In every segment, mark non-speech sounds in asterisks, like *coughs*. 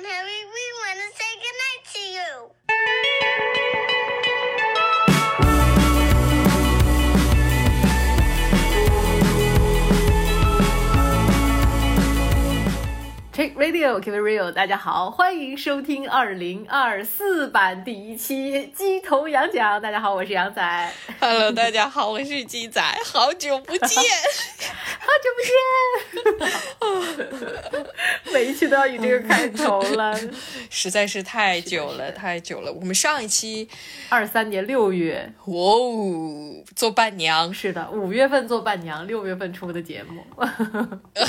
Mom, Harry, we want to say goodnight to you. Take Radio, keep it real。大家好，欢迎收听二零二四版第一期鸡头羊讲。大家好，我是羊仔，Hello，大家好，我是鸡仔，好久不见。好久不见。每一期都要以这个开头了。*laughs* 实在是太久了，太久了。我们上一期，二三年六月，哇哦，做伴娘，是的，五月份做伴娘，六月份出的节目。*laughs*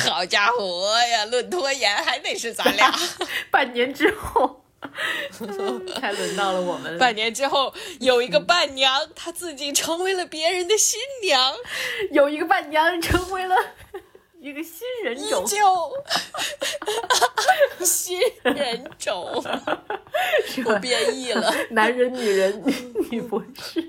好家伙呀，论拖延还得是咱俩。*laughs* 半年之后，*laughs* 才轮到了我们。半年之后，有一个伴娘，她自己成为了别人的新娘，有一个伴娘成为了一个新人依种，旧新人种。*laughs* 我变异了，男人、女人、女女博士。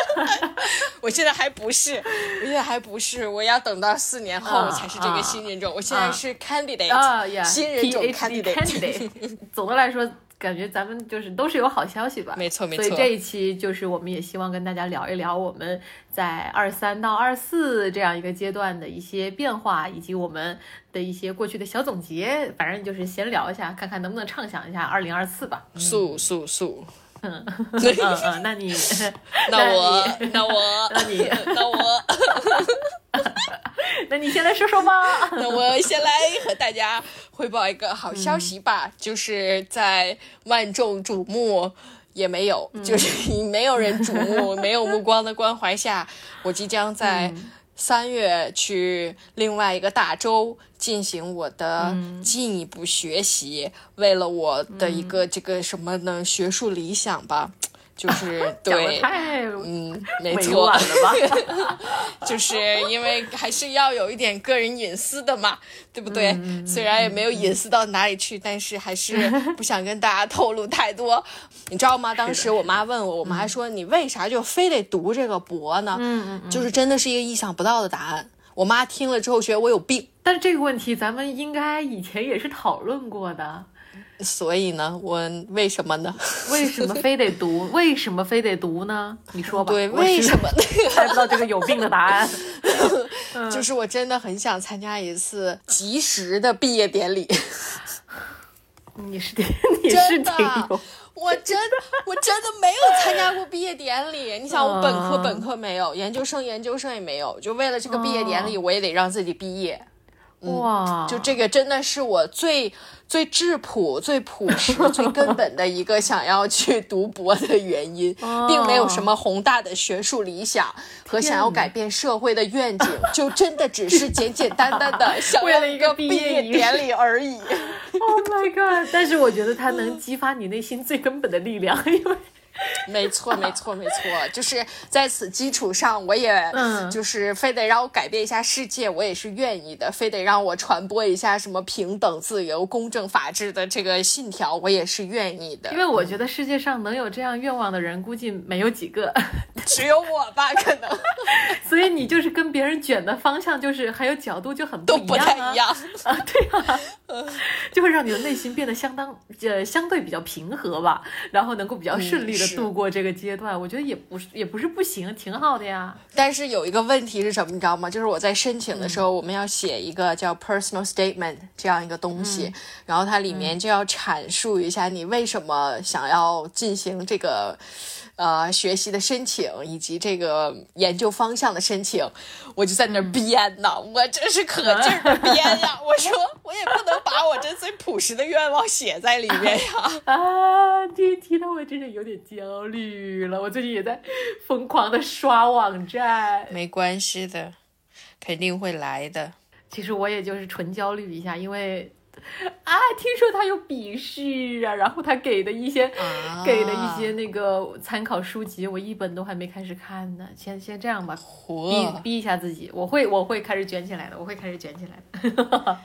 *laughs* 我现在还不是，我现在还不是，我要等到四年后啊才是这个新人种。我现在是 candidate，、新人种 candidate。总的来说，感觉咱们就是都是有好消息吧。没错没错所以这一期就是我们也希望跟大家聊一聊我们在二三到二四这样一个阶段的一些变化，以及我们的一些过去的小总结。反正就是闲聊一下，看看能不能畅想一下二零二四吧。素素素，嗯嗯，那你，那我那我那你那我那你先来说说吧。那我先来和大家汇报一个好消息吧，就是在万众瞩目。也没有，就是没有人瞩目、没有目光的关怀下，我即将在三月去另外一个大洲进行我的进一步学习，为了我的一个这个什么呢学术理想吧，就是 *laughs* 对，太嗯，没错，了吧？*laughs* 就是因为还是要有一点个人隐私的嘛，对不对？虽然也没有隐私到哪里去，但是还是不想跟大家透露太多。你知道吗？当时我妈问我，我妈还说你为啥就非得读这个博呢？嗯嗯。就是真的是一个意想不到的答案。我妈听了之后觉得我有病，但是这个问题咱们应该以前也是讨论过的。所以呢，我为什么呢？为什么非得读？*laughs* 为什么非得读呢？你说吧。对，为什么呢？*laughs* 猜不到这个有病的答案？*laughs* 就是我真的很想参加一次及时的毕业典礼。你是你是真的挺有，我真我真的没有参加过毕业典礼。你想，我本科嗯本科没有，研究生研究生也没有，就为了这个毕业典礼，我也得让自己毕业。哇！就这个真的是我最最质朴、最朴实、最根本的一个想要去读博的原因，并没有什么宏大的学术理想和想要改变社会的愿景，就真的只是简简单单的 *laughs* 想为了一个要一个毕业典礼而已。*laughs* Oh my god！但是我觉得它能激发你内心最根本的力量，因为 *laughs* 没错，没错，没错，就是在此基础上，我也，嗯。就是非得让我改变一下世界，我也是愿意的；非得让我传播一下什么平等、自由、公正、法治的这个信条，我也是愿意的。因。为我觉得世界上能有这样愿望的人，估计没有几个，只有我吧，可能。*laughs* 所以你就是跟别人卷的方向，就是还有角度就很都不一样、啊、太一样。*laughs* 啊，对啊，就会让你的内心变得相当呃相对比较平和吧，然后能够比较顺利的度过这个阶段，我觉得也不是也不是不行，挺好的呀。但是有一个问题是什么，你知道吗？就是我在申请的时候，我们要写一个叫 personal statement 这样一个东西，然后它里面就要阐述一下你为什么想要进行这个。呃，学习的申请以及这个研究方向的申请，我就在那儿编呢，我真是可劲儿的编呀！*laughs* 我说我也不能把我这最朴实的愿望写在里面呀。*laughs* 啊，这一提到我真是有点焦虑了。我最近也在疯狂的刷网站，没关系的，肯定会来的。其实我也就是纯焦虑一下，因为 *laughs* 啊，听说他有笔试啊，然后他给的一些、啊给的一些那个参考书籍，我一本都还没开始看呢。先先这样吧，逼！逼一下自己，我会我会开始卷起来的，我会开始卷起来的。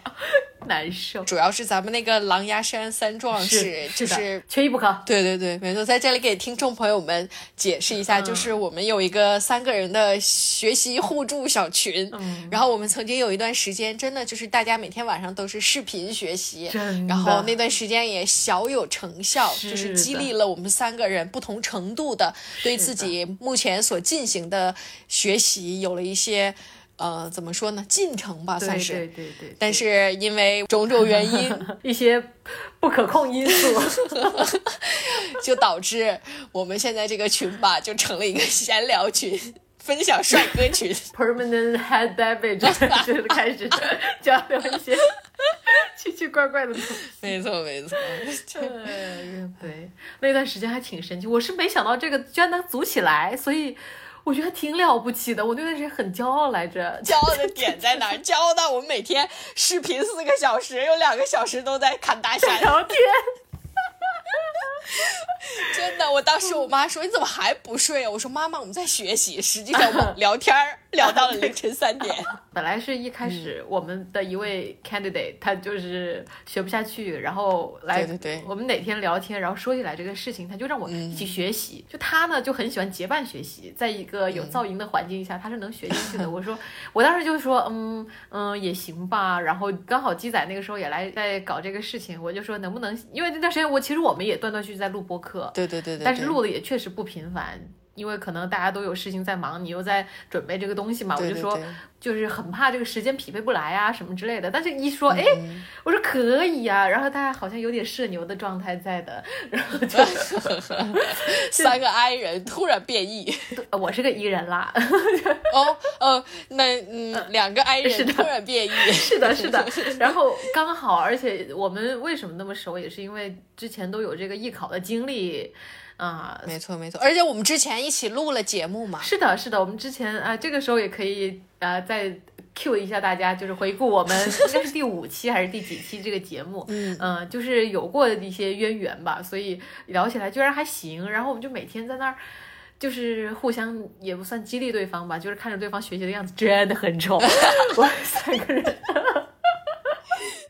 难受。主要是咱们那个狼牙山三壮士，是就是缺一不可。对对对，没错，在这里给听众朋友们解释一下，就是我们有一个三个人的学习互助小群，嗯然后我们曾经有一段时间，真的就是大家每天晚上都是视频学习，然后那段时间也小有成效，是就是激励了我们三个人不同程度的对自己目前所进行的学习有了一些。呃，怎么说呢？进程吧，算是。对对对，但是因为种种原因，*laughs* 一些不可控因素，*laughs* 就导致我们现在这个群吧，就成了一个闲聊群，分享帅哥群。permanent head damage，*laughs* 就是开始交流一些奇奇怪怪的东西。没错，没错。对对，那段时间还挺神奇，我是没想到这个居然能组起来，所以我觉得挺了不起的。我那段时间很骄傲来着，骄傲的 *laughs* 点在哪儿？骄傲到我们每天视频四个小时，有两个小时都在侃大山。聊天。*laughs* 真的，我当时我妈说你怎么还不睡啊？我说妈妈，我们在学习。实际上我们 *laughs* 聊天儿聊到了凌晨三点。*laughs* 本来是一开始我们的一位 candidate，他就是学不下去，然后来对对对我们哪天聊天，然后说起来这个事情，他就让我一起学习。就他呢就很喜欢结伴学习，在一个有噪音的环境下，他是能学进去的。我说，*laughs* 我当时就说，嗯嗯也行吧。然后刚好鸡仔那个时候也来在搞这个事情，我就说能不能，因为那段时间我其实我们也断断续续在录播客，对对对对，但是录的也确实不频繁，因为可能大家都有事情在忙，你又在准备这个东西嘛，我就说对对对就是很怕这个时间匹配不来啊什么之类的。但是一说，嗯哎，我说可以呀、然后大家好像有点社牛的状态在的，然后就 *laughs* 三个 I 人突然变异。呃我是个 E 人啦，哦哦，那嗯，两个 I 人突然变异。是的，是的。*laughs* 然后刚好，而且我们为什么那么熟，也是因为之前都有这个艺考的经历啊、没错没错，而且我们之前一起录了节目嘛。是的，是的，我们之前啊、这个时候也可以呃再 Q 一下大家，就是回顾我们 *laughs* 应该是第五期还是第几期这个节目，嗯、就是有过一些渊源吧，所以聊起来居然还行。然后我们就每天在那儿。就是互相也不算激励对方吧，就是看着对方学习的样子真的很丑，*laughs* 我们三个人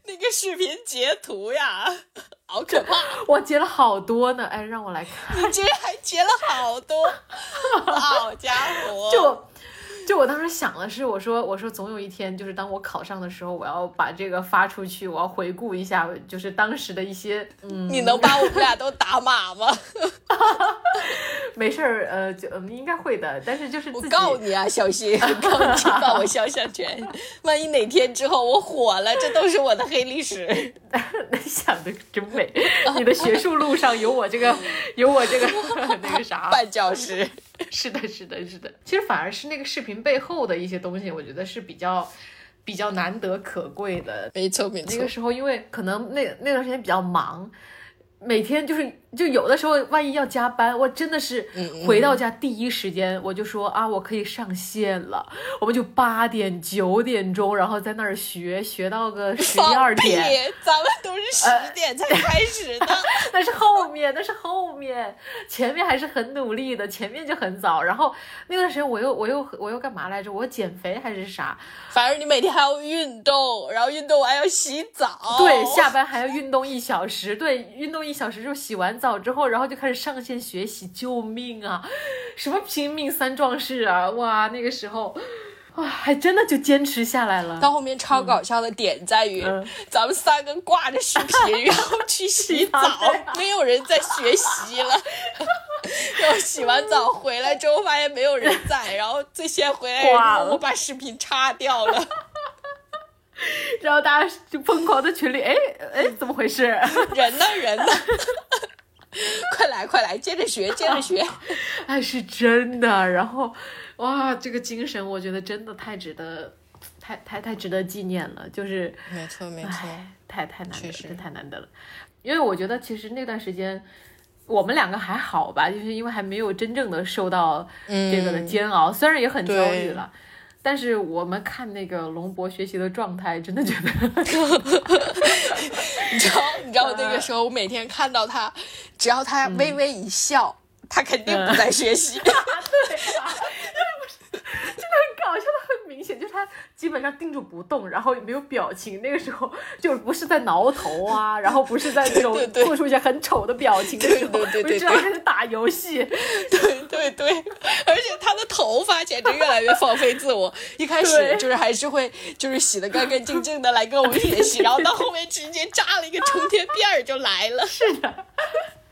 那个视频截图呀，好可怕！*laughs* 我截了好多呢，哎，让我来看，你竟然还截了好多，*laughs* 好家伙！就就我当时想的是，我说我说总有一天，就是当我考上的时候，我要把这个发出去，我要回顾一下，就是当时的一些嗯，你能把我们俩都打码吗？*laughs* 没事儿，呃，就嗯应该会的，但是就是我告你啊，小心！*laughs* 我告你，告我肖像权。万一哪天之后我火了，这都是我的黑历史。*laughs* 想的真美，你的学术路上有我这个有我这个那个啥，绊脚石。*laughs* 是的，是的，是的。其实反而是那个视频背后的一些东西，我觉得是比较比较难得可贵的。没错没错那个，时候，因为可能那那段时间比较忙，每天就是就有的时候，万一要加班，我真的是回到家第一时间我就说啊，我可以上线了，我们就八点九点钟，然后在那儿学学到个十一二点。！咱们都是十点才开始的。*laughs* 那是后面，那是后面，前面还是很努力的，前面就很早。然后那段时间我又我又我又干嘛来着？我减肥还是啥？反正你每天还要运动，然后运动完要洗澡。对，*laughs* 下班还要运动一小时，对，运动一小时之后洗完澡澡之后，然后就开始上线学习，救命啊！什么拼命三壮士啊！哇，那个时候，哇，还真的就坚持下来了。到后面超搞笑的点在于，咱们三个挂着视频，然后去洗澡，没有人在学习了。然后洗完澡回来之后，发现没有人在，然后最先回来人挂了默默把视频叉掉了。然后大家就疯狂在群里，哎哎，怎么回事？人呢？人呢？*laughs* 快来快来，接着学，*laughs* 接着学。*laughs* 哎，是真的。然后，哇，这个精神，我觉得真的太值得，太太太值得纪念了。就是，没错没错，太太难得了，确实真太难得了。因为我觉得其实那段时间。我们两个还好吧，就是因为还没有真正的受到这个的煎熬，虽然也很焦虑了，但是我们看那个龙博学习的状态，真的觉得 *laughs* 你知道，你知道那个时候，我每天看到他，只要他微微一笑，他肯定不在学习。很搞笑的，很明显，就是他他基本上定住不动，然后也没有表情。那个时候就不是在挠头啊，然后不是在那种做出一些很丑的表情的时候，对对对对我就知道他是打游戏。*laughs* 对对对，而且他的头发简直越来越放飞自我。一开始就是还是会就是洗的干干净净的来跟我们 *laughs* 学习，然后到后面直接扎了一个冲天辫儿就来了。*laughs* 是的。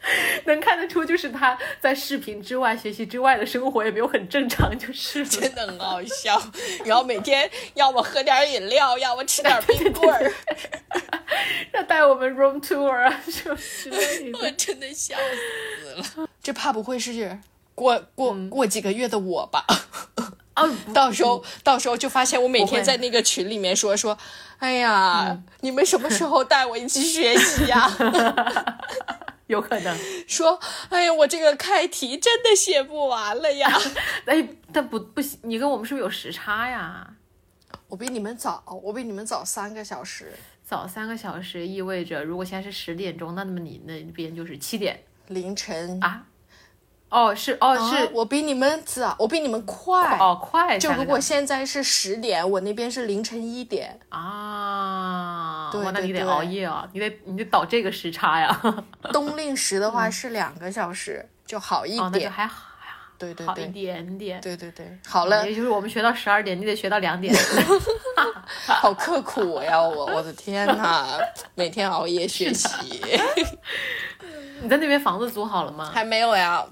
*laughs* 能看得出，就是他在视频之外、学习之外的生活也没有很正常，就是 *laughs* 真的很好笑，然后每天要么喝点饮料，要么吃点冰棍儿，*laughs* 要带我们 room tour 啊，什么之类我。真的笑死了。这怕不会是过过过几个月的我吧？哦，到时候到时候就发现我每天在那个群里面说说，哎呀，你们什么时候带我一起学习呀？有可能。*laughs* 说，哎呀，我这个开题真的写不完了呀！*laughs* 哎，但不不行，你跟我们是不是有时差呀？我比你们早，我比你们早三个小时，早三个小时意味着，如果现在是十点钟，那那么你那边就是七点凌晨啊？哦，是哦啊是我比你们早，我比你们快。哦快就如果现在是十点，我那边是凌晨一点。啊，对，那你得对对对熬夜啊，你得你得倒这个时差呀。*laughs* 冬令时的话是两个小时，就好一哦，那就点。还好对对好一点点。对对对，好了，也就是我们学到十二点，你得学到两点。*laughs* 好刻苦呀！我我的天呐，每天熬夜学习，*laughs* 你在那边房子租好了吗？还没有呀，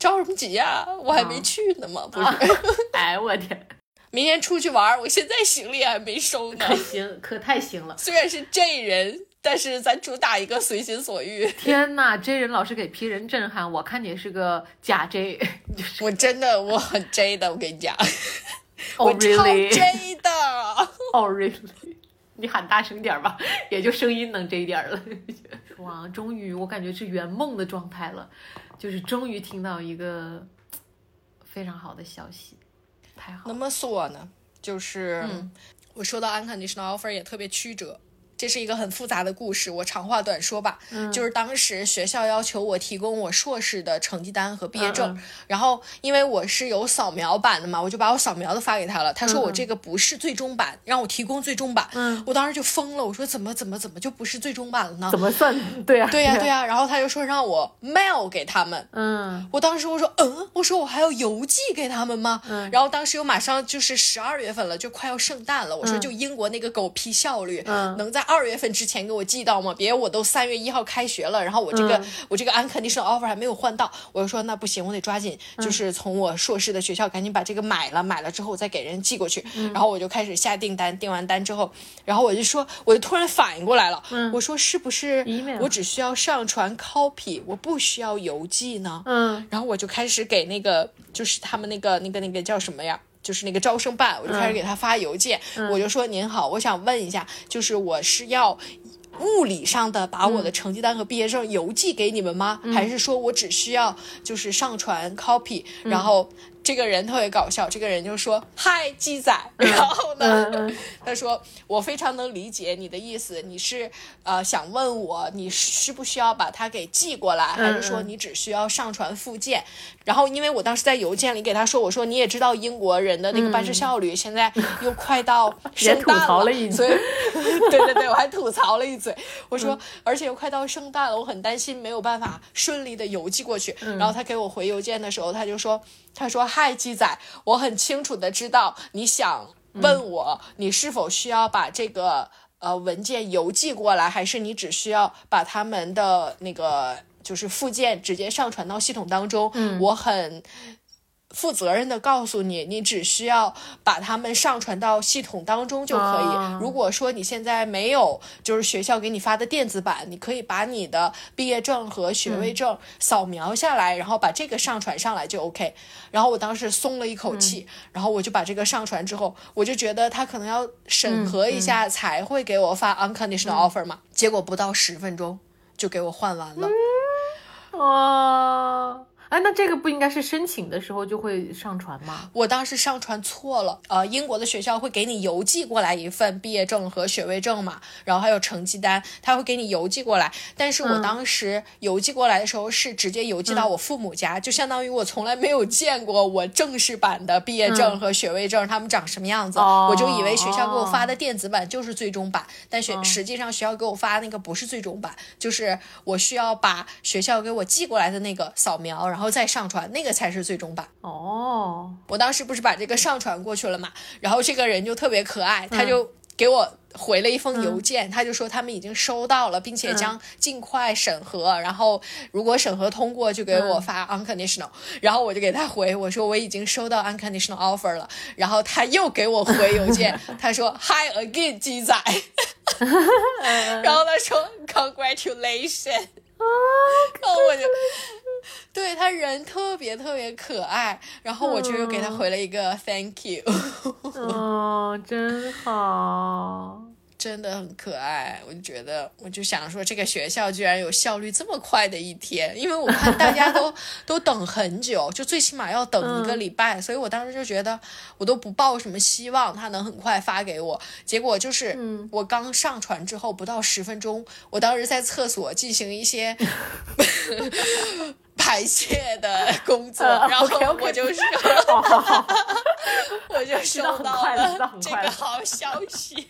着什么急呀？我还没去呢嘛，不是？*laughs* 哎，我天，明天出去玩，我现在行李还没收呢。可行，可太行了！虽然是 J 人，但是咱主打一个随心所欲。天呐，J 人老是给 P 人震撼，我看你是个假 J，就是我真的我很 J 的，我跟你讲，哦我超 really，J 的。哦 really，你喊大声点吧，也就声音能这一点儿了。哇，终于我感觉是圆梦的状态了，就是终于听到一个非常好的消息，太好了。那么说呢，就是、嗯我收到 unconditional offer 也特别曲折。这是一个很复杂的故事，我长话短说吧。嗯就是当时学校要求我提供我硕士的成绩单和毕业证，嗯嗯然后因为我是有扫描版的嘛，我就把我扫描的发给他了。他说嗯我这个不是最终版，让我提供最终版。嗯，我当时就疯了，我说怎么怎么怎么就不是最终版了呢怎？么算？对呀、对呀、对呀、呀、然后他就说让我 mail 给他们，嗯我当时我说嗯，我说我还要邮寄给他们吗？嗯然后当时又马上就是十二月份了，就快要圣诞了。我说就英国那个狗屁效率，嗯能在二月份之前给我寄到吗？别我都三月一号开学了，然后我这个、嗯我这个 unconditional offer 还没有换到，我就说那不行，我得抓紧，嗯就是从我硕士的学校赶紧把这个买了，买了之后我再给人寄过去。嗯然后我就开始下订单，订完单之后，然后我就说，我就突然反应过来了，我说是不是我只需要上传 copy，我不需要邮寄呢？嗯然后我就开始给那个，就是他们那个那个那个叫什么呀？就是那个招生办，我就开始给他发邮件，我就说您好，我想问一下，就是我是要。物理上的把我的成绩单和毕业证邮寄给你们吗？还是说我只需要就是上传 copy，、然后这个人特别搞笑，这个人就说嗨鸡仔，*laughs* 然后呢，他说我非常能理解你的意思，你是呃想问我你需不需要把它给寄过来，还是说你只需要上传附件？然后因为我当时在邮件里给他说，我说你也知道英国人的那个办事效率，现在又快到圣诞 *laughs* 槽了所以 *laughs* 对对对，我还吐槽了一嘴，我说、而且又快到圣诞了，我很担心没有办法顺利的邮寄过去。然后他给我回邮件的时候，他就说他说嗨鸡仔，我很清楚的知道你想问我，你是否需要把这个呃文件邮寄过来，还是你只需要把他们的那个就是附件直接上传到系统当中？我很。负责任的告诉你，你只需要把它们上传到系统当中就可以。啊如果说你现在没有，就是学校给你发的电子版，你可以把你的毕业证和学位证扫描下来，然后把这个上传上来就 OK。然后我当时松了一口气，然后我就把这个上传之后，我就觉得他可能要审核一下才会给我发 unconditional offer 嘛。结果不到十分钟就给我换完了。哇，哎，那这个不应该是申请的时候就会上传吗？我当时上传错了，呃，英国的学校会给你邮寄过来一份毕业证和学位证嘛，然后还有成绩单，他会给你邮寄过来。但是我当时邮寄过来的时候是直接邮寄到我父母家，就相当于我从来没有见过我正式版的毕业证和学位证他们长什么样子，哦。我就以为学校给我发的电子版就是最终版，但学实际上学校给我发那个不是最终版，就是我需要把学校给我寄过来的那个扫描，然后再上传，那个才是最终版。哦，我当时不是把这个上传过去了嘛，然后这个人就特别可爱，他就给我回了一封邮件，他就说他们已经收到了，并且将尽快审核，然后如果审核通过就给我发 unconditional，、然后我就给他回我说我已经收到 unconditional offer 了，然后他又给我回邮件，*laughs* 他说 hi again 鸡仔，*laughs* 然后他说 congratulation，*laughs* 然后我就。*laughs* 对他人特别特别可爱，然后我就又给他回了一个 thank you，*laughs* 哦，真好。*laughs* 真的很可爱。我就觉得，我就想说，这个学校居然有效率这么快的一天，因为我看大家都都等很久，就最起码要等一个礼拜，所以我当时就觉得我都不抱什么希望他能很快发给我。结果就是我刚上传之后不到十分钟，我当时在厕所进行一些。排泄的工作，呃然后我就是我就收 *laughs* 到了这个好消息。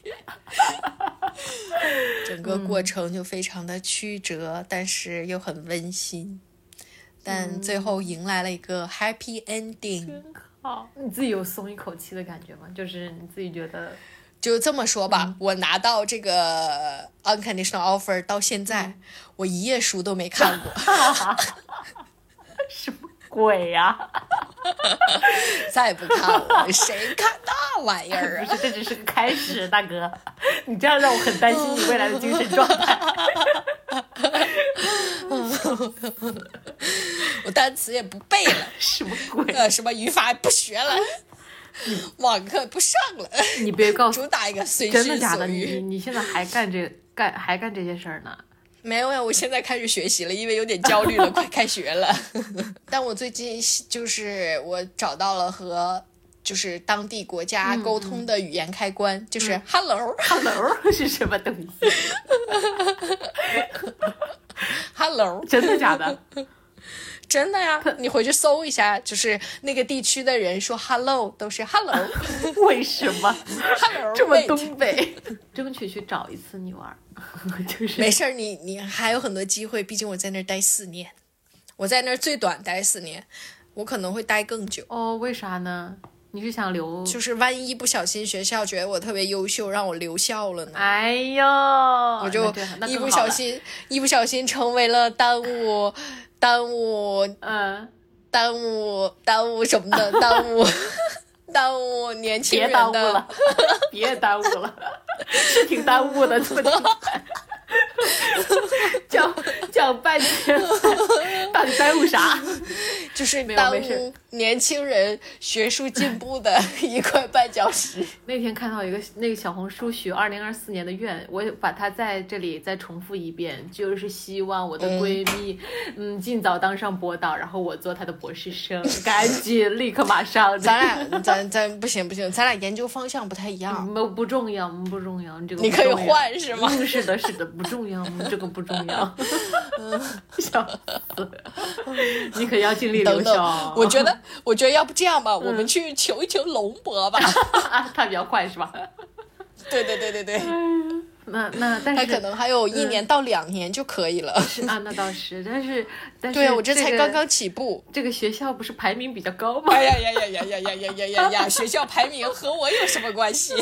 *laughs* 整个过程就非常的曲折，但是又很温馨，但最后迎来了一个 happy ending。好，你自己有松一口气的感觉吗？就是你自己觉得，就这么说吧，我拿到这个 unconditional offer 到现在，我一页书都没看过，*laughs* 什么鬼呀、*laughs* 再也不看了，谁看那玩意儿啊？*laughs* 不是，这只是个开始，大哥，你这样让我很担心你未来的精神状态。*laughs* 我单词也不背了，什么鬼？呃，什么语法也不学了，网课不上了，你别告诉主打一个随真的心假的？你所欲。你现在还干这干还干这些事儿呢？没有呀，我现在开始学习了，因为有点焦虑了，*laughs* 快开学了。*laughs* 但我最近就是我找到了和就是当地国家嗯沟通的语言开关，就是 hello，hello *laughs* 是什么东西？hello，真的假的？真的呀，你回去搜一下，就是那个地区的人说 hello 都是 hello *laughs* 为什么 hello，这么东北？*laughs* 争取去找一次你玩儿，*laughs* 就是没事儿，你你还有很多机会，毕竟我在那儿待四年，我在那儿最短待四年，我可能会待更久。哦，为啥呢？你是想留？就是万一不小心学校觉得我特别优秀，让我留校了呢？哎呦，我我就一不小，心，一不小心成为了耽误、耽误、嗯，耽误、耽误什么的，*laughs* 耽误、*laughs* 耽误年轻人的。耽误了。，别耽误了，*laughs* 是挺耽误的，这么听起来 *laughs* 讲讲半天，*laughs* 到底 *laughs* 耽误啥？就是耽误年轻人学术进步的一块绊脚石。那天看到一个那个小红书许二零二四年的愿，我把它在这里再重复一遍，就是希望我的闺蜜，嗯，尽早当上博导，然后我做她的博士生，赶紧立刻马上。咱俩，咱咱不行不行，咱俩研究方向不太一样。不不重要，不重要，你这个你可以换是吗？嗯，是的，是的，不重要，吗 *laughs* 这个不重要。*laughs* 笑死！你可要尽力留校。，我觉得，我觉得要不这样吧，我们去求一求龙博吧。啊，*laughs* 他比较快是吧？对对对对对，那那但是他可能还有一年到两年就可以了。是啊，那倒是，但是但是对啊，我这这个才刚刚起步。这个学校不是排名比较高吗？哎呀呀呀呀呀呀呀呀呀呀！学校排名和我有什么关系？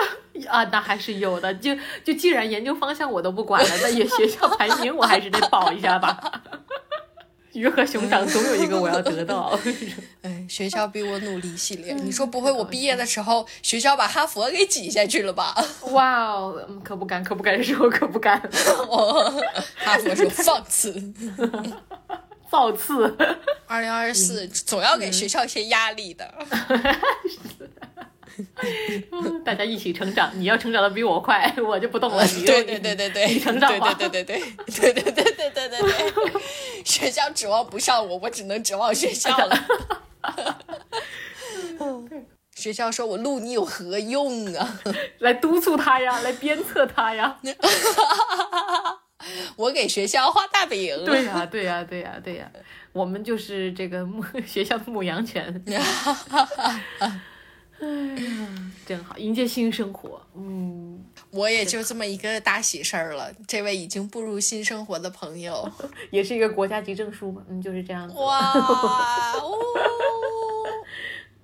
*laughs* 啊，那还是有的。就就既然研究方向我都不管了，那也学校排名我还是得保一下吧。*laughs* 鱼和熊掌总有一个我要得到。*laughs* 哎，学校逼我努力系列，你说不会？我毕业的时候，学校把哈佛给挤下去了吧？哇哦，嗯可不敢，可不敢说，可不敢。哦，哈佛说放肆。造次。二零二四总要给学校一些压力的。*laughs* 大家一起成长，你要成长的比我快，*laughs* 我就不动了。*laughs* 你对对对对对，你成长吧。对对对对对对对对对对对对，学校指望不上我，我只能指望学校了。学校说我录你有何用啊？来督促他呀，来鞭策他呀。我给学校画大饼。对呀，对呀，对呀，对呀，我们就是这个牧学校的牧羊犬。哎呀，真好，迎接新生活。嗯，我也就这么一个大喜事儿了。这位已经步入新生活的朋友，*laughs* 也是一个国家级证书嘛。嗯，就是这样子。哇哦！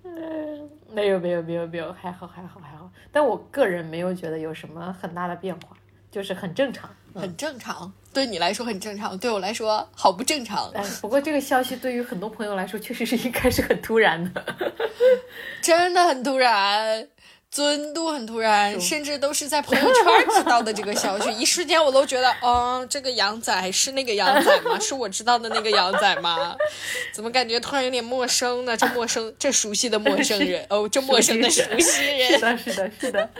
*laughs* 没有，没有，没有，没有，还好，还好，还好。但我个人没有觉得有什么很大的变化，就是很正常。很正常，对你来说很正常，对我来说好不正常。哎，不过这个消息对于很多朋友来说，确实是一开始很突然的，真的很突然。尊度很突然，甚至都是在朋友圈知道的这个消息，*laughs* 一瞬间我都觉得，嗯，这个羊仔是那个羊仔吗？*laughs* 是我知道的那个羊仔吗？怎么感觉突然有点陌生呢？这陌生，这熟悉的陌生人，*laughs* 哦，这陌生的熟悉人，是的，是的，是的，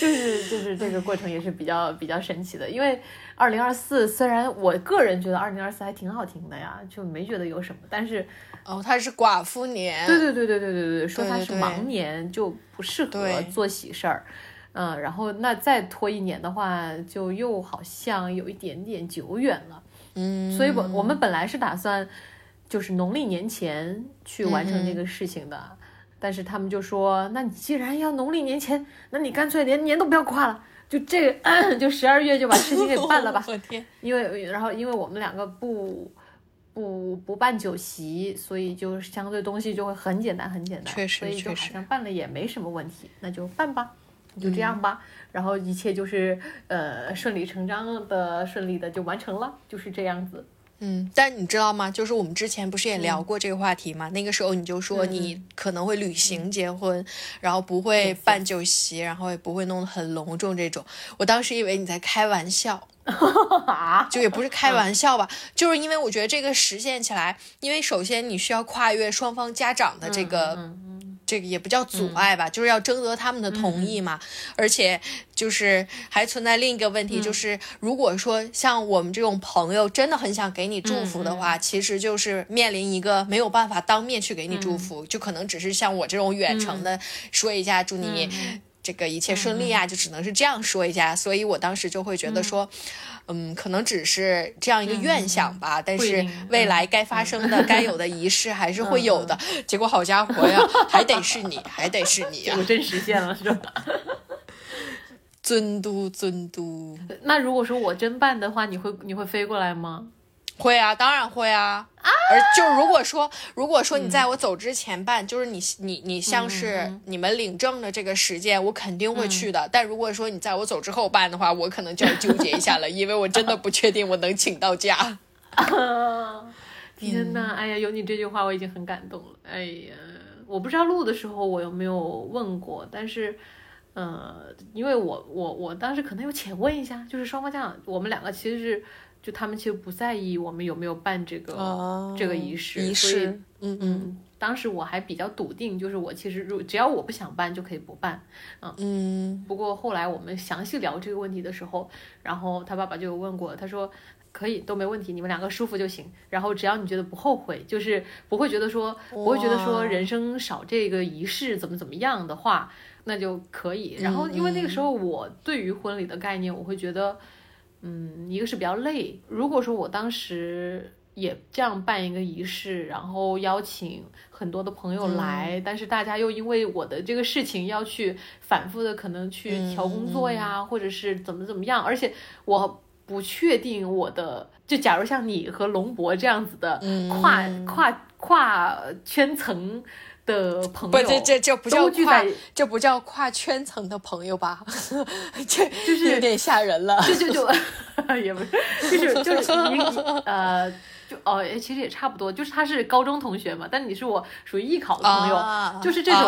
就是就是这个过程也是比较比较神奇的，因为二零二四虽然我个人觉得二零二四还挺好听的呀，就没觉得有什么，但是。哦，他是寡妇年，对对对对对对对，说他是盲年就不适合做喜事儿，嗯，然后那再拖一年的话，就又好像有一点点久远了，嗯，所以我我们本来是打算就是农历年前去完成这个事情的，但是他们就说，那你既然要农历年前，那你干脆连年都不要跨了，就这个 *coughs* 就十二月就把事情给办了吧，*laughs* 我天，因为然后因为我们两个不。不不办酒席，所以就相对东西就会很简单很简单，确实，所以就好像办了也没什么问题，那就办吧，就这样吧，然后一切就是呃顺理成章的顺利的就完成了，就是这样子。嗯，但你知道吗？就是我们之前不是也聊过这个话题吗？那个时候你就说你可能会旅行结婚，然后不会办酒席，然后也不会弄得很隆重这种。我当时以为你在开玩笑。啊，*laughs* 就也不是开玩笑吧，就是因为我觉得这个实现起来，因为首先你需要跨越双方家长的这个，这个也不叫阻碍吧，就是要征得他们的同意嘛。而且就是还存在另一个问题，就是如果说像我们这种朋友真的很想给你祝福的话，其实就是面临一个没有办法当面去给你祝福，就可能只是像我这种远程的说一下祝你。这个一切顺利啊，就只能是这样说一下，所以我当时就会觉得说，嗯，可能只是这样一个愿想吧，但是未来该发生的、该有的仪式还是会有的。结果好家伙呀，还得是你，还得是你呀，真实现了是吧？尊嘟尊嘟。那如果说我真办的话，你会你会飞过来吗？会啊，当然会啊。而就如果说，如果说你在我走之前办，就是你你你像是你们领证的这个时间，我肯定会去的。但如果说你在我走之后办的话，我可能就要纠结一下了，*laughs* 因为我真的不确定我能请到假。*laughs* 天呐，哎呀，有你这句话我已经很感动了。哎呀，我不知道录的时候我有没有问过，但是，呃，因为我我我当时可能有浅问一下，就是双方家长，我们两个其实是。就他们其实不在意我们有没有办这个这个仪式，所以嗯嗯，当时我还比较笃定，就是我其实如只要我不想办就可以不办，嗯嗯。不过后来我们详细聊这个问题的时候，然后他爸爸就有问过，他说可以都没问题，你们两个舒服就行，然后只要你觉得不后悔，就是不会觉得说不会觉得说人生少这个仪式怎么怎么样的话，那就可以。然后因为那个时候我对于婚礼的概念，我会觉得。嗯，一个是比较累。如果说我当时也这样办一个仪式，然后邀请很多的朋友来，但是大家又因为我的这个事情要去反复的可能去调工作呀，或者是怎么怎么样，而且我不确定我的，就假如像你和龙博这样子的跨跨跨圈层。的朋友不，这这这不叫跨，这不叫跨圈层的朋友吧？*laughs* 这就是有点吓人了。就就就也不是，就是就是一 *laughs* 呃，就哦，其实也差不多，就是他是高中同学嘛，但你是我属于艺考的朋友，就是这种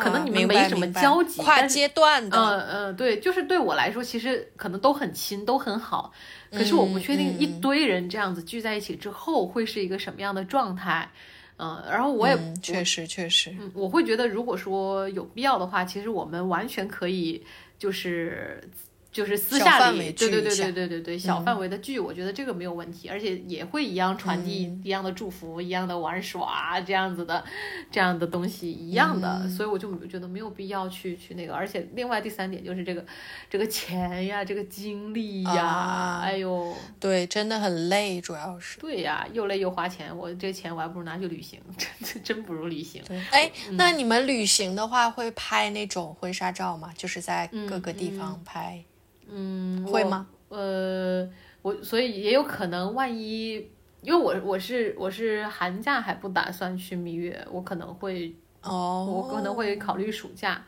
可能你们没什么交集，跨阶段的。嗯嗯，对，就是对我来说，其实可能都很亲，都很好。可是我不确定一堆人这样子聚在一起之后会是一个什么样的状态。嗯，然后我也确实确实，嗯，我会觉得，如果说有必要的话，其实我们完全可以，就是就是私下里，范围对对对对对对对，小范围的聚，我觉得这个没有问题，而且也会一样传递嗯。一样的祝福，一样的玩耍这样子的，这样的东西一样的，嗯。所以我就觉得没有必要去去那个，而且另外第三点就是这个这个钱呀，这个精力呀，啊哎呦，对，真的很累，主要是。对呀，又累又花钱，我这钱我还不如拿去旅行，真真不如旅行。哎，嗯。那你们旅行的话会拍那种婚纱照吗？就是在嗯各个地方拍，嗯，会吗？呃，我所以也有可能，万一因为我我是我是寒假还不打算去蜜月，我可能会哦，我可能会考虑暑假，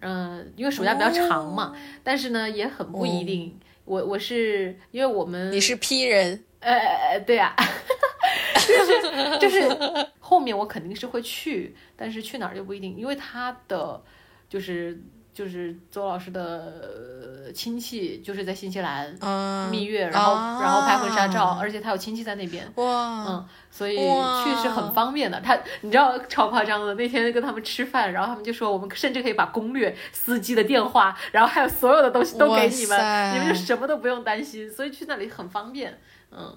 嗯、因为暑假比较长嘛，但是呢也很不一定。我我是因为我们你是 P 人，呃对呀、*laughs* 就是就是后面我肯定是会去，但是去哪儿就不一定，因为他的就是就是周老师的呃亲戚就是在新西兰。嗯，蜜月，然后、然后拍婚纱照，啊而且他有亲戚在那边，哇，嗯，所以哇去是很方便的。他你知道超夸张的，那天跟他们吃饭，然后他们就说我们甚至可以把攻略、司机的电话，然后还有所有的东西都给你们，你们就什么都不用担心，所以去那里很方便。嗯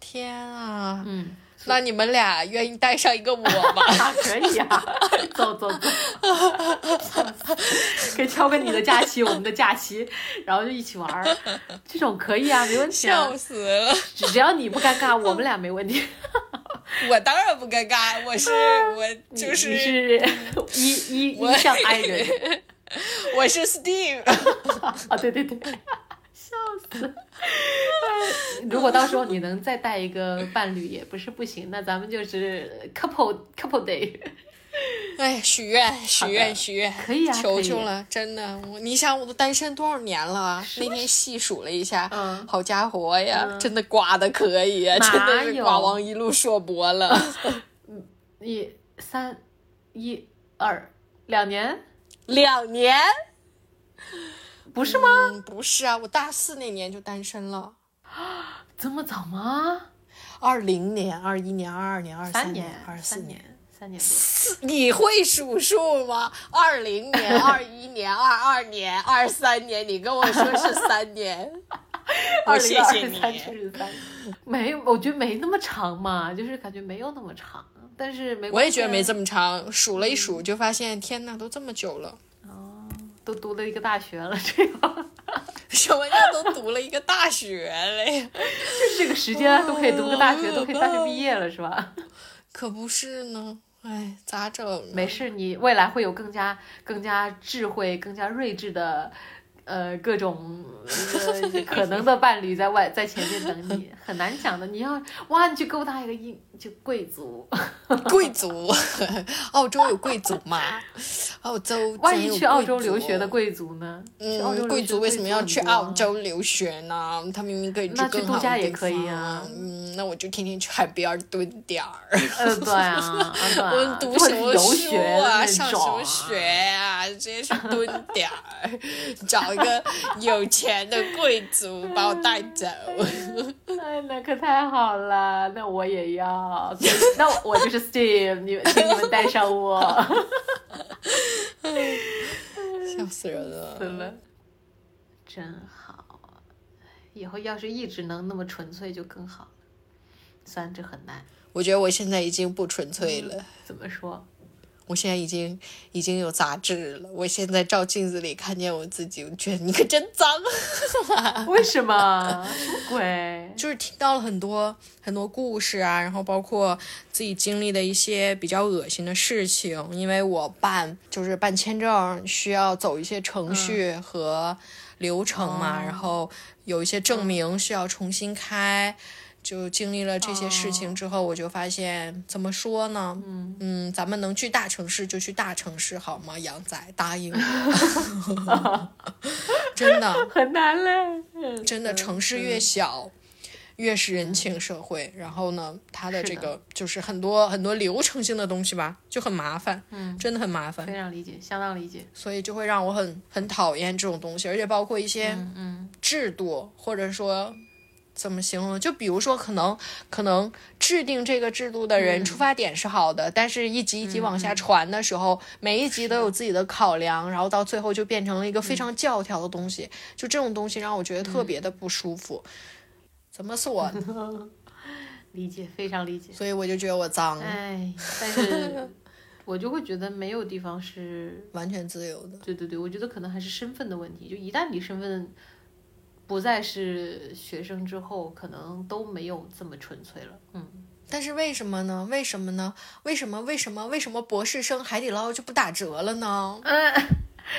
天啊！嗯，那你们俩愿意带上一个我吗？*laughs* 啊，可以啊，走走走，*laughs* 可以挑个你的假期，我们的假期，然后就一起玩儿，这种可以啊，没问题啊笑，死了！只只要你不尴尬，我们俩没问题。*laughs* 我当然不尴尬，我是我就是一一一向 I 人我是 Steve，啊，对对对，笑死！哎 *laughs* 如果到时候你能再带一个伴侣也不是不行，那咱们就是 couple couple day。哎，许愿许愿许愿，可以啊求求了，真的，我你想我都单身多少年了啊？那天细数了一下，嗯好家伙呀，嗯真的刮的可以啊，哪真的是有刮往一路硕博了。*laughs* 一三一二两年两年？不是吗？嗯，不是啊，我大四那年就单身了。*gasps* 这么早吗？二零年、二一年、二二年、二三年、二四年。三年多。你会数数吗？二零年、*laughs* 二一年、二二年、二三年，你跟我说是三年，我 *laughs* 二零二谢谢三你。没有，我觉得没那么长嘛，就是感觉没有那么长，但是没我也觉得没这么长，数了一数就发现，天呐，都这么久了。都读了一个大学了，这样什么叫都读了一个大学嘞？*laughs* 就是这个时间都可以读个大学，都可以大学毕业了，是吧？*laughs* 可不是呢，哎，咋整啊？没事，你未来会有更加更加智慧、更加睿智的。呃，各种呃 *laughs* 可能的伴侣在外在前面等你，*laughs* 很难讲的。你要哇，你去勾搭一个英就贵族，*laughs* 贵族，澳洲有贵族吗？澳洲万一去澳洲留学的贵族呢？嗯，贵族为什么要去澳？洲留学呢？他明明可以去那去更好的地度假也可以方啊嗯，那我就天天去海边儿蹲点儿。呃，对啊，啊对啊，我读什么书学啊？上什么学啊？直接去蹲点儿，找一个有钱的贵族把我带走。哎，那可太好了，那我也要。那我就是 Steve，你们请你们带上我。笑死人了，真好。以后要是一直能那么纯粹就更好了，虽然这很难。我觉得我现在已经不纯粹了。怎么说？我现在已经已经有杂志了。我现在照镜子里看见我自己，我觉得你可真脏。为什么？*laughs* 什么鬼？就是听到了很多很多故事啊，然后包括自己经历的一些比较恶心的事情。因为我办就是办签证需要走一些程序和流程嘛，哦然后有一些证明需要重新开。就经历了这些事情之后，我就发现怎么说呢？嗯咱们能去大城市就去大城市好吗？杨仔答应我，*laughs* 真的。很难嘞。真的，城市越小，越是人情社会。然后呢，它的这个就是很多很多流程性的东西吧，就很麻烦，嗯，真的很麻烦非，常理解，相当理解。所以就会让我很很讨厌这种东西，而且包括一些嗯嗯，制度，或者说怎么形容？就比如说，可能可能制定这个制度的人出发点是好的，但是一级一级往下传的时候，每一级都有自己的考量，然后到最后就变成了一个非常教条的东西。就这种东西让我觉得特别的不舒服。怎么说呢？*laughs* 理解，非常理解。所以我就觉得我脏，哎，但是我就会觉得没有地方是完全自由的。对对对，我觉得可能还是身份的问题。就一旦你身份不再是学生之后，可能都没有这么纯粹了。嗯，但是为什么呢？为什么呢？为什么？为什么？为什么博士生海底捞就不打折了呢？嗯，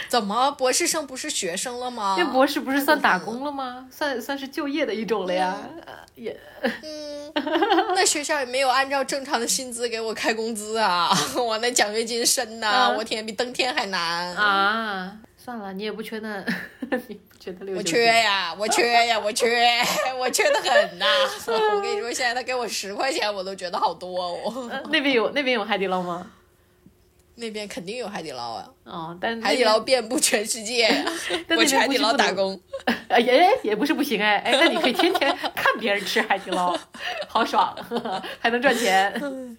怎么博士生不是学生了吗？那博士不是算打工了吗？算算是就业的一种了呀。呃也，嗯，那学校也没有按照正常的薪资给我开工资啊！*laughs* 我那奖学金深呐、嗯我天，比登天还难！啊，算了，你也不缺那，*laughs* 你不缺那六我缺呀，我缺呀，我缺，*laughs* 我缺的很呐、*laughs* 我跟你说，现在他给我十块钱，我都觉得好多哦。呃那边有那边有海底捞吗？那边肯定有海底捞啊，哦，但海底捞遍布全世界、*laughs* 但我去海底捞打工，呃 *laughs* 也也不是不行哎哎，那你可以天天看别人吃海底捞，*laughs* 好爽，还能赚钱。嗯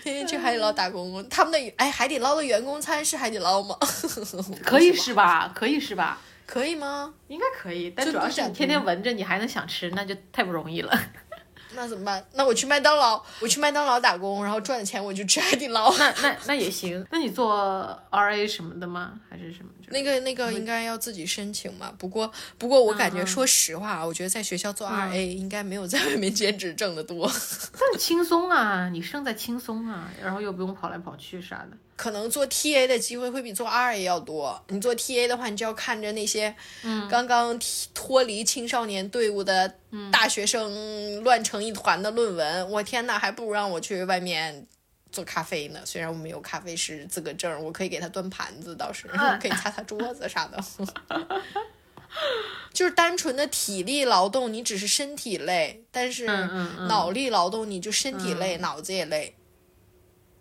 天天去海底捞打工。他们的哎，海底捞的员工餐是海底捞吗？可以是吧？可以是吧？可以吗？应该可以，但主要是你天天闻着，你还能想吃，那就太不容易了。那怎么办？那我去麦当劳，我去麦当劳打工，然后赚的钱我就吃海底捞。那那那也行。那你做 RA 什么的吗？还是什么？那个那个应该要自己申请嘛。不过不过我感觉，说实话啊，我觉得在学校做 RA 应该没有在外面兼职挣得多。*laughs* 但轻松啊，你胜在轻松啊，然后又不用跑来跑去啥的。可能做 TA 的机会会比做 RA 要多。你做 TA 的话，你就要看着那些刚刚脱离青少年队伍的大学生乱成一团的论文。我天呐，还不如让我去外面。做咖啡呢，虽然我没有咖啡师资格证，我可以给他端盘子，倒是 *laughs* 可以擦擦桌子啥的。*laughs* 就是单纯的体力劳动，你只是身体累，但是脑力劳动你就身体累，脑子也累，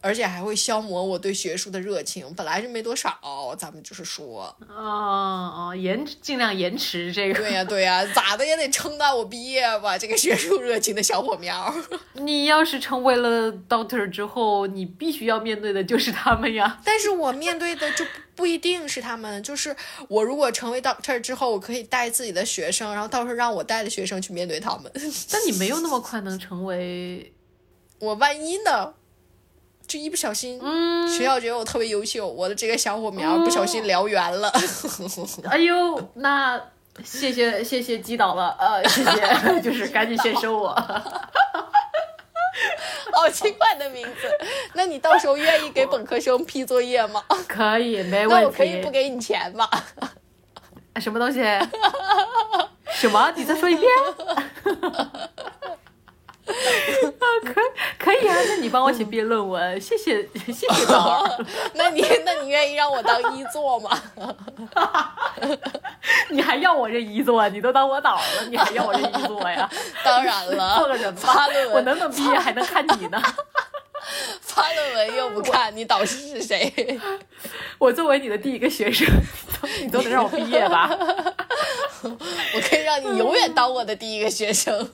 而且还会消磨我对学术的热情。本来就没多少，咱们就是说，哦哦，延尽量延迟这个。对呀、对呀、咋的也得撑到我毕业吧，这个学术热情的小火苗。*laughs* *laughs* 你要是成为了 doctor 之后，你必须要面对的就是他们呀。但是我面对的就不不一定是他们，就是我如果成为 doctor 之后，我可以带自己的学生，然后到时候让我带的学生去面对他们。*laughs* 但你没有那么快能成为，我万一呢？就一不小心，嗯，学校觉得我特别优秀，我的这个小火苗不小心燎原了。*laughs* *laughs* 哎呦，那谢谢谢谢击倒了，呃，谢谢，*laughs* 就是赶紧先收我。好奇怪的名字。那你到时候愿意给本科生批作业吗？可以，没问题那我可以不。给你钱吗？什么东西？什么？你再说一遍？*laughs* 啊，可可以啊，那你帮我写毕业论文，谢谢谢谢宝儿。那你那你愿意让我当一作吗？*laughs* 你还要我这一作？你都当我导了，你还要我这一作呀？*laughs* 当然了，做个人吧发论，文我能不能毕业还能看你呢。发论文又不看你导师是谁？我作为你的第一个学生，你都得让我毕业吧？我可以让你永远当我的第一个学生。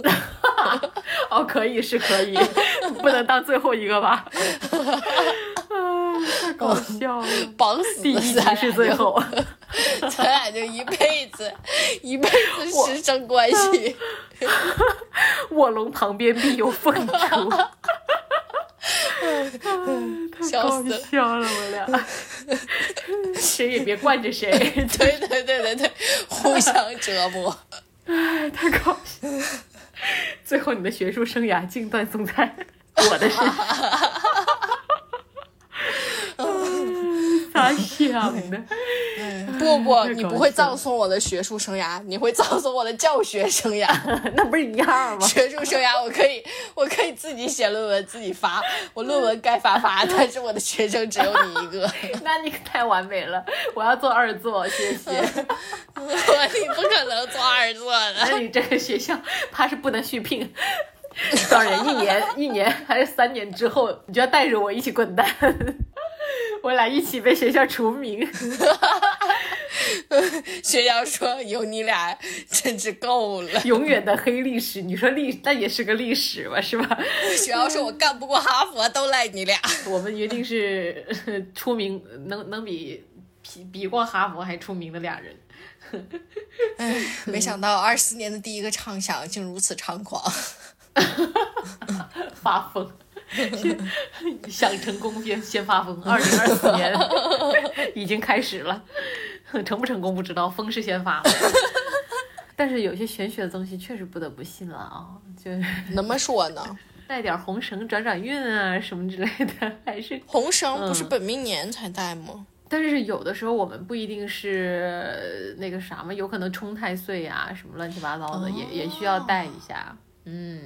*laughs* 哦，可以是可以，不能当最后一个吧？哎 *laughs* 太搞笑了。绑死第一咱俩集是最，后，*laughs* 咱俩就一辈子，一辈子师生关系。卧龙旁边必有凤雏。笑死了笑了，我俩，谁也别惯着谁，对对对对对，互相折磨。哎，太搞笑了。*laughs* 最后你的学术生涯竟断送在 *laughs* 我的身上。*laughs* 咋想的？不不，*laughs* 你不会葬送我的学术生涯，*laughs* 你会葬送我的教学生涯。*laughs* 那不是一样吗？学术生涯，我可以，我可以自己写论文，自己发。我论文该发发，但是我的学生只有你一个。那你可太完美了，我要做二座，谢谢。你不可能做二座的。那你这个学校怕是不能续聘。多少人？一年、一年还是三年之后，你就要带着我一起滚蛋，我俩一起被学校除名。*laughs* 学瑶说有你俩真是够了。永远的黑历史。你说历，那也是个历史吧，是吧？*laughs* 学瑶说我干不过哈佛，都赖你俩。*laughs* 我们一定是出名，能能比比比过哈佛还出名的俩人。哎，没想到二四年的第一个畅想竟如此猖狂。发疯，*laughs* 想成功先先发疯。二零二四年 *laughs* 已经开始了，成不成功不知道，疯是先发了。*laughs* 但是有些玄学的东西确实不得不信了啊，就是怎么说呢？带点红绳转转运啊什么之类的，还是红绳不是本命年才带吗？但是有的时候我们不一定是那个啥嘛，有可能冲太岁呀、什么乱七八糟的，也也需要带一下。嗯，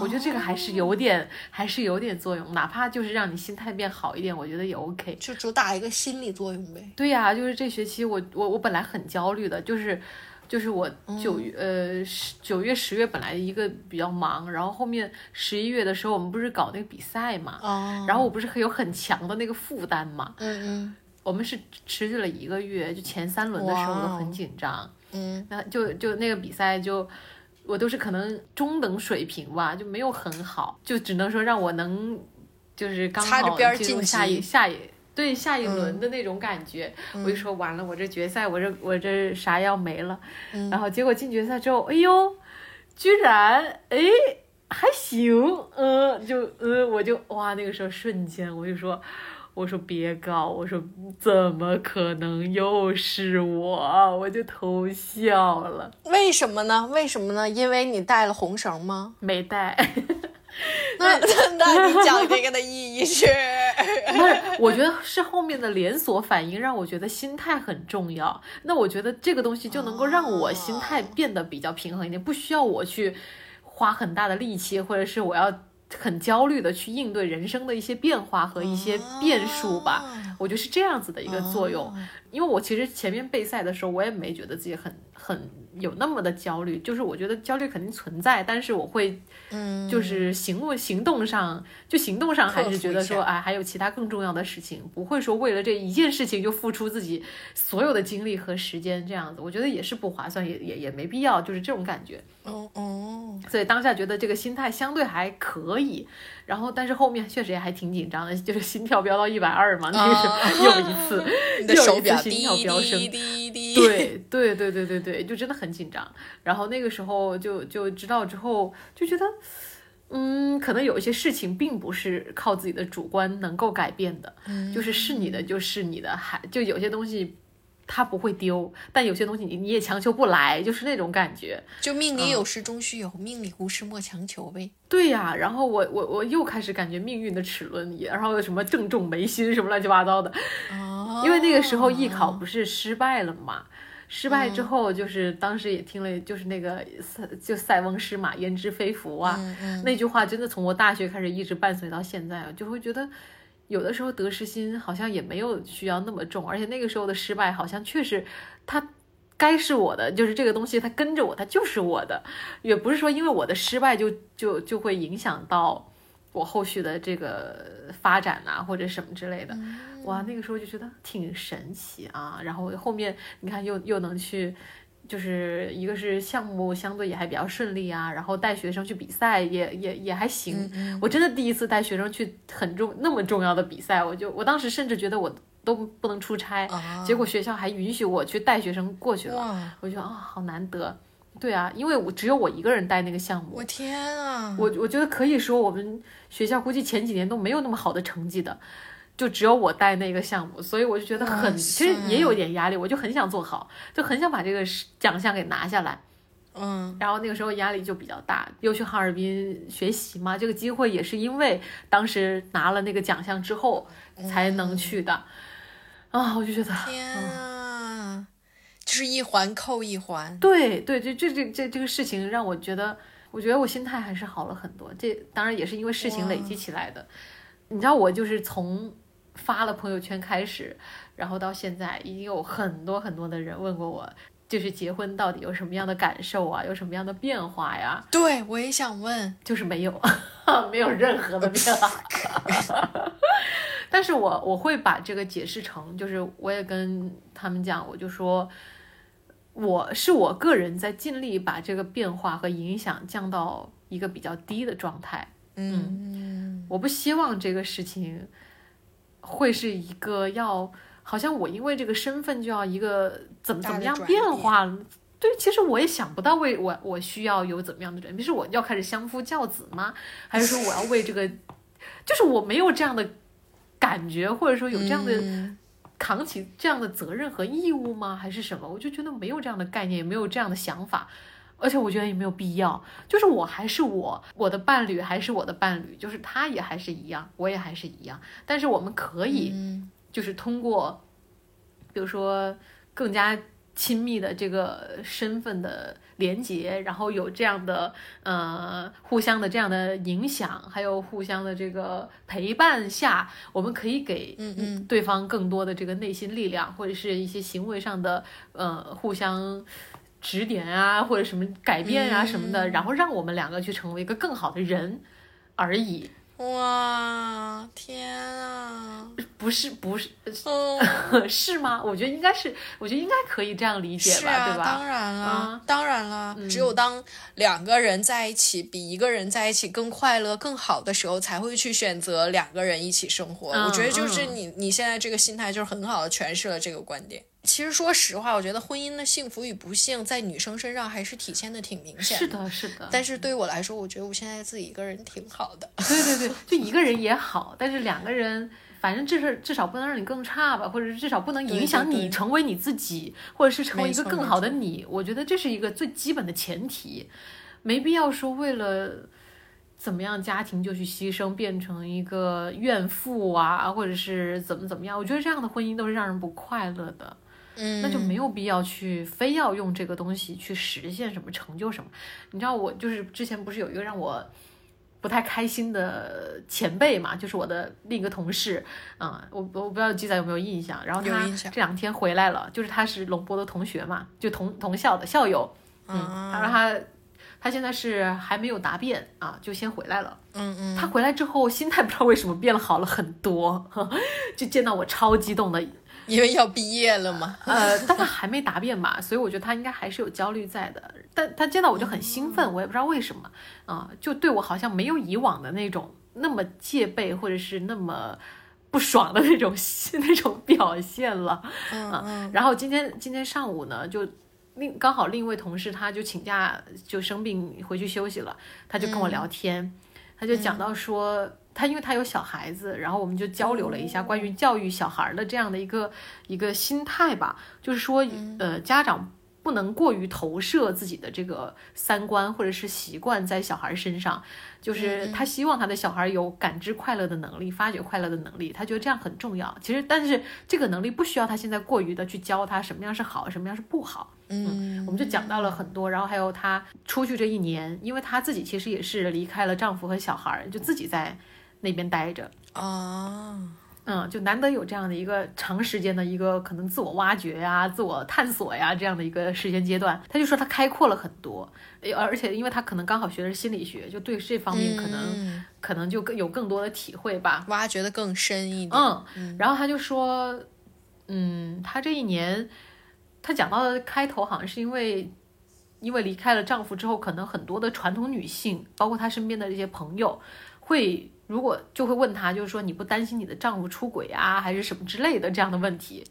我觉得这个还是有点，还是有点作用，哪怕就是让你心态变好一点，我觉得也 OK。就主打一个心理作用呗。对呀、就是这学期我我我本来很焦虑的，就是就是我九月、呃十九月十月本来一个比较忙，然后后面十一月的时候我们不是搞那个比赛嘛，哦，然后我不是有很强的那个负担嘛，嗯嗯我们是持续了一个月，就前三轮的时候我很紧张，嗯，那就就那个比赛就。我都是可能中等水平吧，就没有很好，就只能说让我能，就是刚好进入下一下一对下一轮的那种感觉。我就说完了，我这决赛我这我这啥要没了。然后结果进决赛之后，哎呦，居然哎还行，嗯、就嗯、我就哇那个时候瞬间我就说。我说别搞，我说怎么可能又是我？我就偷笑了。为什么呢？为什么呢？因为你带了红绳吗？没带，那那那你讲这个的意义是？*laughs* 不是，我觉得是后面的连锁反应让我觉得心态很重要。那我觉得这个东西就能够让我心态变得比较平衡一点，不需要我去花很大的力气，或者是我要很焦虑的去应对人生的一些变化和一些变数吧。我觉得是这样子的一个作用。因为我其实前面备赛的时候，我也没觉得自己很很有那么的焦虑，就是我觉得焦虑肯定存在，但是我会，嗯，就是行为行动上，就行动上还是觉得说，哎，还有其他更重要的事情，不会说为了这一件事情就付出自己所有的精力和时间这样子，我觉得也是不划算，也也也没必要，就是这种感觉。哦哦，所以当下觉得这个心态相对还可以，然后但是后面确实也还挺紧张的，就是心跳飙到一百二嘛，那个时候又一次，又一次 *laughs* 心跳飙升对 *laughs* 对对对对对，就真的很紧张。然后那个时候就就知道之后就觉得，嗯，可能有一些事情并不是靠自己的主观能够改变的，就是是你的就是你的，还就有些东西。它不会丢，但有些东西你你也强求不来，就是那种感觉。就命里有时终须有，命里无时莫强求呗。对呀，然后我我我又开始感觉命运的齿轮也，然后有什么正中眉心什么乱七八糟的，哦因为那个时候艺考不是失败了嘛，失败之后就是当时也听了，就是那个塞就塞翁失马焉知非福啊，那句话真的从我大学开始一直伴随到现在，就会觉得。有的时候得失心好像也没有需要那么重，而且那个时候的失败好像确实，它该是我的，就是这个东西它跟着我，它就是我的，也不是说因为我的失败就就就会影响到我后续的这个发展啊或者什么之类的。哇，那个时候就觉得挺神奇啊，然后后面你看又又能去。就是一个是项目相对也还比较顺利啊，然后带学生去比赛也也也还行。我真的第一次带学生去很重那么重要的比赛，我就我当时甚至觉得我都不能出差，结果学校还允许我去带学生过去了，我觉得啊、好难得。对啊，因为我只有我一个人带那个项目，我天啊！我我觉得可以说我们学校估计前几年都没有那么好的成绩的，就只有我带那个项目，所以我就觉得很，其实也塞有点压力，我就很想做好，就很想把这个奖项给拿下来。嗯，然后那个时候压力就比较大，又去哈尔滨学习嘛，这个机会也是因为当时拿了那个奖项之后才能去的。啊，我就觉得，天啊，就是一环扣一环。对对，这这这这这个事情让我觉得，我觉得我心态还是好了很多。这当然也是因为事情累积起来的。你知道，我就是从发了朋友圈开始，然后到现在，已经有很多很多的人问过我，就是结婚到底有什么样的感受啊，有什么样的变化呀？对，我也想问，就是没有，*laughs* 没有任何的变化。*laughs* 但是我我会把这个解释成，就是我也跟他们讲，我就说，我是我个人在尽力把这个变化和影响降到一个比较低的状态。嗯我不希望这个事情会是一个要，好像我因为这个身份就要一个怎么怎么样变变化。对，其实我也想不到为我我需要有怎么样的转变，是我要开始相夫教子吗？还是说我要为这个，*laughs* 就是我没有这样的感觉，或者说有这样的嗯扛起这样的责任和义务吗？还是什么？我就觉得没有这样的概念，也没有这样的想法，而且我觉得也没有必要。就是我还是我，我的伴侣还是我的伴侣，就是他也还是一样，我也还是一样。但是我们可以，嗯就是通过，比如说更加亲密的这个身份的连接，然后有这样的呃互相的这样的影响，还有互相的这个陪伴下，我们可以给嗯嗯对方更多的这个内心力量，或者是一些行为上的呃互相指点啊，或者什么改变啊什么的，然后让我们两个去成为一个更好的人而已，哇，天啊！不是不是嗯，*laughs* 是吗？我觉得应该是，我觉得应该可以这样理解吧，对吧？当然了，啊当然了，只有当两个人在一起比一个人在一起更快乐、更好的时候，才会去选择两个人一起生活。嗯我觉得就是嗯你你现在这个心态，就是很好的诠释了这个观点。其实说实话，我觉得婚姻的幸福与不幸在女生身上还是体现的挺明显是的，是的，但是对于我来说，我觉得我现在自己一个人挺好的。对对对，就一个人也好，但是两个人，反正至少至少不能让你更差吧，或者是至少不能影响你成为你自己，或者是成为一个更好的你。我觉得这是一个最基本的前提，没必要说为了。怎么样，家庭就去牺牲，变成一个怨妇啊，或者是怎么怎么样？我觉得这样的婚姻都是让人不快乐的。嗯，那就没有必要去非要用这个东西去实现什么成就什么。你知道我就是之前不是有一个让我不太开心的前辈嘛，就是我的另一个同事，嗯，我我不知道鸡仔有没有印象。然后他有印象这两天回来了，就是他是龙波的同学嘛，就同同校的校友，嗯，他说他他现在是还没有答辩啊，就先回来了。嗯嗯，他回来之后心态不知道为什么变了好了很多，*laughs* 就见到我超激动的，因为要毕业了嘛。呃，但他还没答辩嘛，*laughs* 所以我觉得他应该还是有焦虑在的。但他见到我就很兴奋，我也不知道为什么啊、就对我好像没有以往的那种那么戒备或者是那么不爽的那种 *laughs* 那种表现了。嗯嗯，然后今天今天上午呢，就另刚好另一位同事他就请假就生病回去休息了，他就跟我聊天，他就讲到说。他因为他有小孩子，然后我们就交流了一下关于教育小孩的这样的一个一个心态吧，就是说，呃，家长不能过于投射自己的这个三观或者是习惯在小孩身上，就是他希望他的小孩有感知快乐的能力，发掘快乐的能力，他觉得这样很重要。其实，但是这个能力不需要他现在过于的去教他什么样是好，什么样是不好。嗯，我们就讲到了很多，然后还有她出去这一年，因为她自己其实也是离开了丈夫和小孩儿，就自己在那边待着。啊，嗯，就难得有这样的一个长时间的一个可能自我挖掘呀、自我探索呀这样的一个时间阶段，他就说他开阔了很多，而而且因为他可能刚好学的是心理学，就对这方面可能、嗯可能就更有更多的体会吧。挖掘的更深一点。嗯，然后他就说，嗯，他这一年，他讲到的开头好像是因为，因为离开了丈夫之后，可能很多的传统女性，包括她身边的这些朋友，会如果就会问他，就是说你不担心你的丈夫出轨啊，还是什么之类的这样的问题。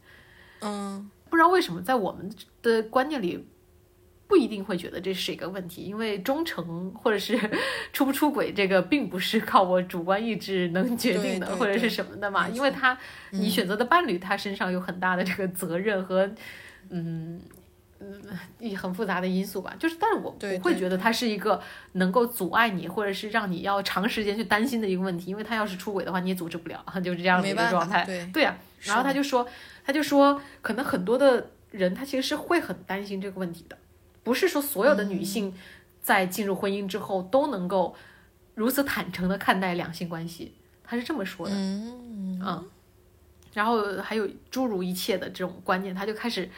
嗯不知道为什么在我们的观念里。不一定会觉得这是一个问题，因为忠诚或者是 *laughs* 出不出轨，这个并不是靠我主观意志能决定的，或者是什么的嘛。因为他嗯你选择的伴侣，他身上有很大的这个责任和，嗯嗯，一很复杂的因素吧。就是，但是我对对不会觉得它是一个能够阻碍你，或者是让你要长时间去担心的一个问题。因为他要是出轨的话，你也阻止不了，*laughs* 就是这样的一个状态。对对呀、然后他就说，他就说，可能很多的人他其实是会很担心这个问题的，不是说所有的女性在进入婚姻之后都能够如此坦诚的看待两性关系，他是这么说的。嗯嗯，然后还有诸如一切的这种观念，他就开始，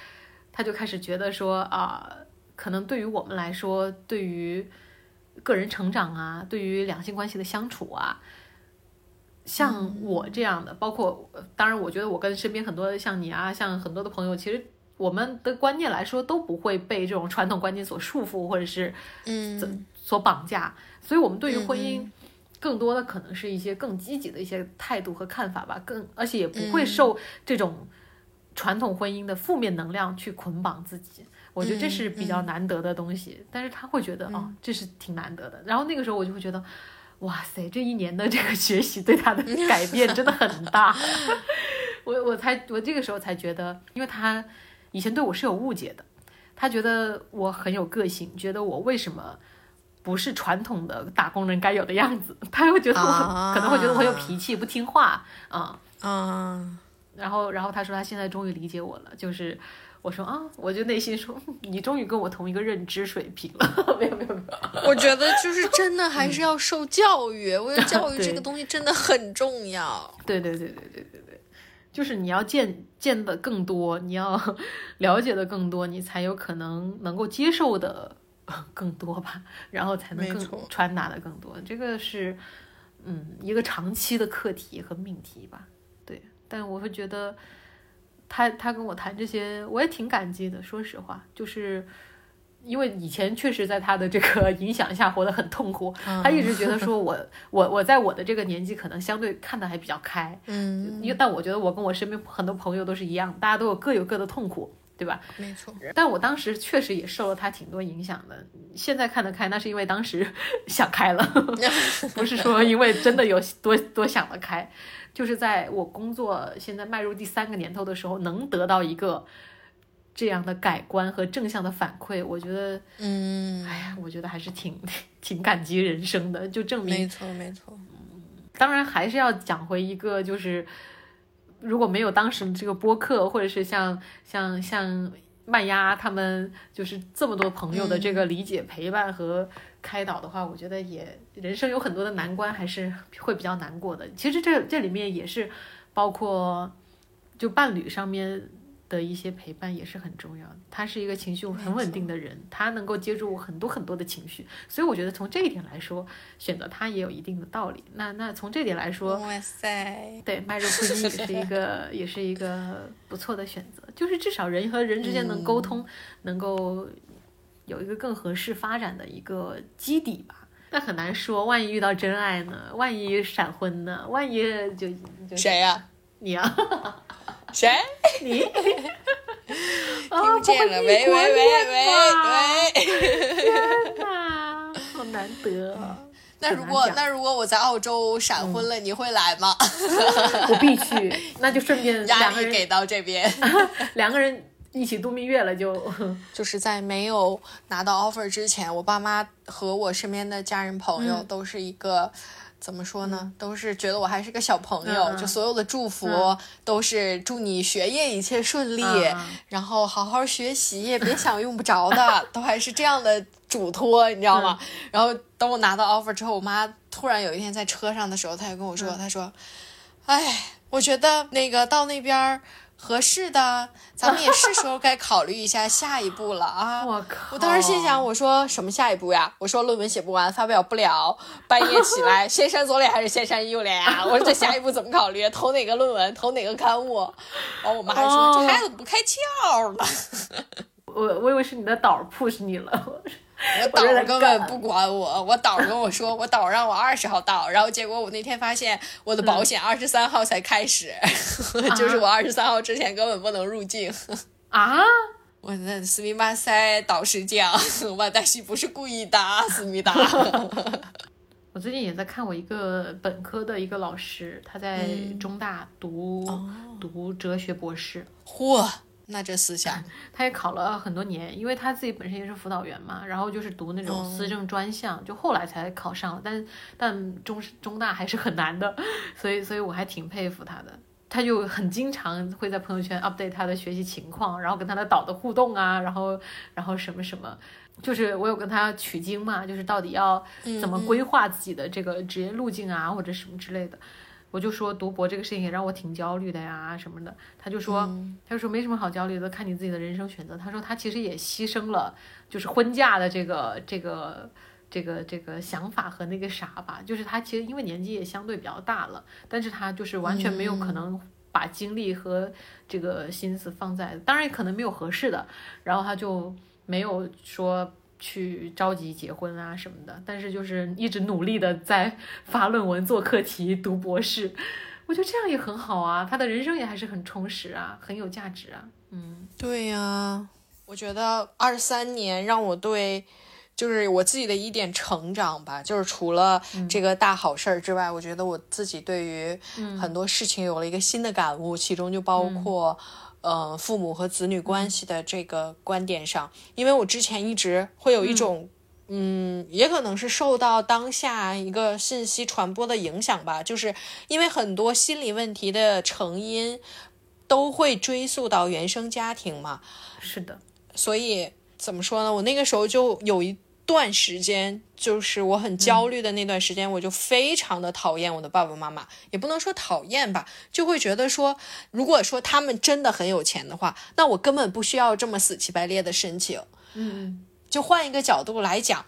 他就开始觉得说啊、可能对于我们来说，对于个人成长啊，对于两性关系的相处啊，像我这样的，包括当然，我觉得我跟身边很多像你啊，像很多的朋友，其实我们的观念来说都不会被这种传统观念所束缚，或者是嗯。所绑架，所以我们对于婚姻更多的可能是一些更积极的一些态度和看法吧，更而且也不会受这种传统婚姻的负面能量去捆绑自己。我觉得这是比较难得的东西，但是他会觉得哦，这是挺难得的。然后那个时候我就会觉得，哇塞，这一年的这个学习对他的改变真的很大。*laughs* 我我才我这个时候才觉得，因为他以前对我是有误解的，他觉得我很有个性，觉得我为什么不是传统的打工人该有的样子，他会觉得我、啊可能会觉得我很有脾气，不听话啊、啊，然后然后他说他现在终于理解我了，就是我说啊，我就内心说嗯你终于跟我同一个认知水平了，没有没有没有，我觉得就是真的还是要受教育，我觉得教育这个东西真的很重要。对对对对对对对，就是你要见见的更多，你要 *laughs* 了解的更多，你才有可能能够接受的 *laughs* 更多吧，然后才能更传达的更多。这个是嗯一个长期的课题和命题吧。对，但我会觉得他他跟我谈这些，我也挺感激的。说实话，就是。因为以前确实在他的这个影响下活得很痛苦，他一直觉得说我我我在我的这个年纪可能相对看得还比较开，嗯，因为但我觉得我跟我身边很多朋友都是一样，大家都有各有各的痛苦，对吧？没错。但我当时确实也受了他挺多影响的。现在看得开，那是因为当时 *laughs* 想开了，*laughs* 不是说因为真的有多多想得开，就是在我工作现在迈入第三个年头的时候，能得到一个这样的改观和正向的反馈，我觉得，嗯，哎呀，我觉得还是挺 *laughs* 挺感激人生的，就证明没错没错。当然还是要讲回一个，就是如果没有当时这个播客，或者是像像像麦芽他们，就是这么多朋友的这个理解、陪伴和开导的话，我觉得也人生有很多的难关，还是会比较难过的。其实这这里面也是包括就伴侣上面。的一些陪伴也是很重要的。他是一个情绪很稳定的人，他能够接住很多很多的情绪，所以我觉得从这一点来说，选择他也有一定的道理。那那从这点来说，哇塞，对迈 *laughs* 入婚姻也是一个也是一个不错的选择，就是至少人和人之间能沟通，能够有一个更合适发展的一个基底吧。那很难说，万一遇到真爱呢？万一闪婚呢？万一就就谁呀、你啊，*laughs* 谁？你 *laughs* 听不见了，喂喂喂喂喂。天哪，好难得啊！*laughs* 那如果那如果我在澳洲闪婚了，你会来吗？我必去，那就顺便压两个人力给到这边。两个人一起度蜜月了就，*laughs* 就是在没有拿到 offer 之前，我爸妈和我身边的家人朋友嗯都是一个。怎么说呢？都是觉得我还是个小朋友，就所有的祝福都是祝你学业一切顺利，然后好好学习，别想用不着的，*laughs* 都还是这样的嘱托，你知道吗？然后等我拿到 offer 之后，我妈突然有一天在车上的时候，她就跟我说，她说：“哎，我觉得那个到那边儿合适的，咱们也是时候该考虑一下下一步了啊。*laughs* ”我靠！我当时心想，我说什么下一步呀？我说论文写不完，发表不了，半夜起来，*laughs* 先删左脸还是先删右脸呀？我说这下一步怎么考虑？投哪个论文？投哪个刊物？然后我妈还说、哦这孩子不开窍呢，*laughs* 我我以为是你的导 push 你了，*laughs* 我导根本不管我，我导跟我说，我导让我二十号到，然后结果我那天发现我的保险二十三号才开始，*laughs* 就是我二十三号之前根本不能入境。*laughs* 啊！我那思密马塞导师讲，我但是不是故意的，思密达。我最近也在看我一个本科的一个老师，他在嗯中大读、哦读哲学博士，嚯，那这思想，他也考了很多年，因为他自己本身也是辅导员嘛，然后就是读那种哦思政专项，就后来才考上了，但但中中大还是很难的，所以所以我还挺佩服他的。他就很经常会在朋友圈 update 他的学习情况，然后跟他的导的互动啊，然后然后什么什么，就是我有跟他取经嘛，就是到底要怎么规划自己的这个职业路径啊，或者什么之类的。我就说读博这个事情也让我挺焦虑的呀，什么的。他就说，他就说没什么好焦虑的，看你自己的人生选择。他说他其实也牺牲了，就是婚嫁的这个这个这个这个想法和那个啥吧，就是他其实因为年纪也相对比较大了，但是他就是完全没有可能把精力和这个心思放在，当然也可能没有合适的，然后他就没有说去着急结婚啊什么的，但是就是一直努力的在发论文、做课题、读博士，我觉得这样也很好啊，他的人生也还是很充实啊，很有价值啊，嗯，对呀、我觉得二三年让我对。就是我自己的一点成长吧，就是除了这个大好事儿之外，我觉得我自己对于很多事情有了一个新的感悟，其中就包括，呃，父母和子女关系的这个观点上，因为我之前一直会有一种。嗯，也可能是受到当下一个信息传播的影响吧，就是因为很多心理问题的成因都会追溯到原生家庭嘛，是的，所以怎么说呢？我那个时候就有一段时间，就是我很焦虑的那段时间，我就非常的讨厌我的爸爸妈妈，也不能说讨厌吧，就会觉得说，如果说他们真的很有钱的话，那我根本不需要这么死乞白赖的申请。嗯就换一个角度来讲，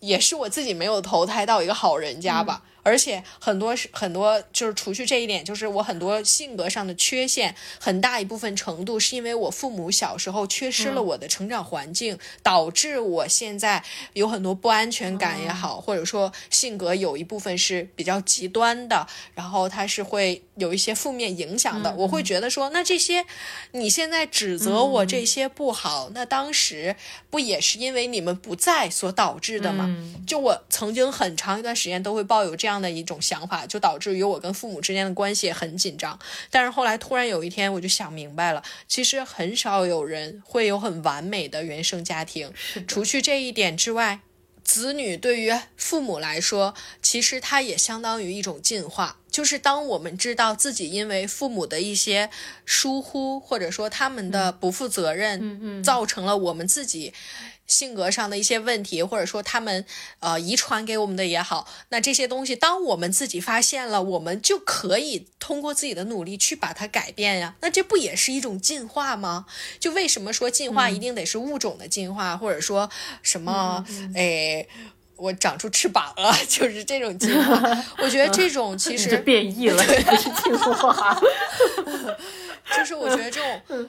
也是我自己没有投胎到一个好人家吧。而且很多是很多，就是除去这一点，就是我很多性格上的缺陷，很大一部分程度是因为我父母小时候缺失了我的成长环境，导致我现在有很多不安全感也好，或者说性格有一部分是比较极端的，然后他是会有一些负面影响的。我会觉得说，那这些你现在指责我这些不好，那当时不也是因为你们不在所导致的吗？嗯就我曾经很长一段时间都会抱有这样的一种想法，就导致于我跟父母之间的关系也很紧张。但是后来突然有一天，我就想明白了，其实很少有人会有很完美的原生家庭。除去这一点之外，子女对于父母来说，其实它也相当于一种进化。就是当我们知道自己因为父母的一些疏忽，或者说他们的不负责任，嗯嗯造成了我们自己性格上的一些问题，或者说他们呃遗传给我们的也好，那这些东西，当我们自己发现了，我们就可以通过自己的努力去把它改变呀。那这不也是一种进化吗？就为什么说进化一定得是物种的进化，或者说什么诶？我长出翅膀了，*laughs* 就是这种进化。我觉得这种其实变异了。*laughs* 就是我觉得这种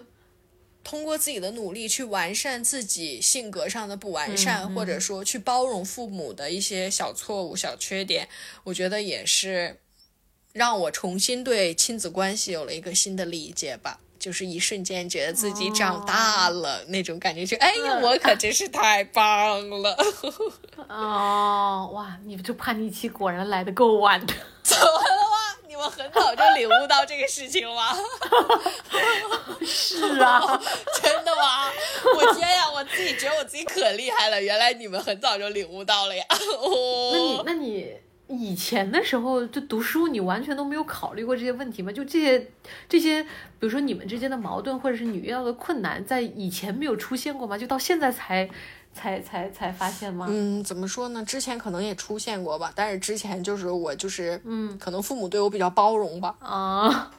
通过自己的努力去完善自己性格上的不完善，或者说去包容父母的一些小错误、小缺点，我觉得也是让我重新对亲子关系有了一个新的理解吧。就是一瞬间觉得自己长大了、那种感觉，就哎呀，我可真是太棒了！*laughs* 哦，哇，你们这叛逆期果然来的够晚的。*laughs* 怎么了吗？你们很早就领悟到这个事情了吗？*laughs* 是啊，真的吗？我天呀，我自己觉得我自己可厉害了，原来你们很早就领悟到了呀！哦、那你那你以前的时候就读书，你完全都没有考虑过这些问题吗？就这些这些，比如说你们之间的矛盾，或者是你遇到的困难，在以前没有出现过吗？就到现在才才才才发现吗？嗯，怎么说呢？之前可能也出现过吧，但是之前就是我就是，嗯，可能父母对我比较包容吧。啊，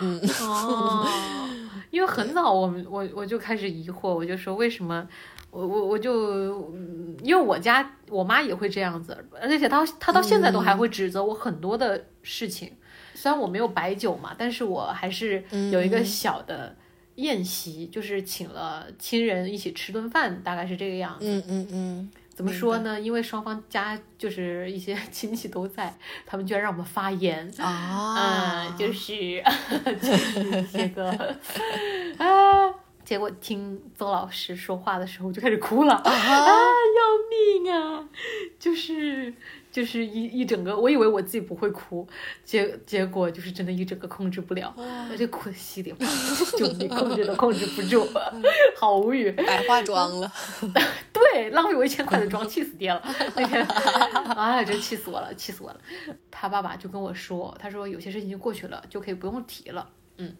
嗯，哦，*laughs* 因为很早我们我我就开始疑惑，我就说为什么我我我就，嗯因为我家我妈也会这样子，而且她她到现在都还会指责我很多的事情。虽然我没有摆酒嘛，但是我还是有一个小的宴席，就是请了亲人一起吃顿饭，大概是这个样子。嗯嗯嗯，怎么说呢？因为双方家就是一些 *laughs* 亲戚都在，他们居然让我们发言啊嗯，就是 *laughs* 就是这个 *laughs* 啊，结果听邹老师说话的时候，我就开始哭了啊，要命啊！就是就是一一整个，我以为我自己不会哭，结结果就是真的一整个控制不了，我就哭的稀里哗啦，就你控制都控制不住，好无语。白化妆了。*laughs* 对，浪费我一千块的妆，气死爹了。那天，哎，真气死我了，气死我了。他爸爸就跟我说，他说有些事情就过去了，就可以不用提了。嗯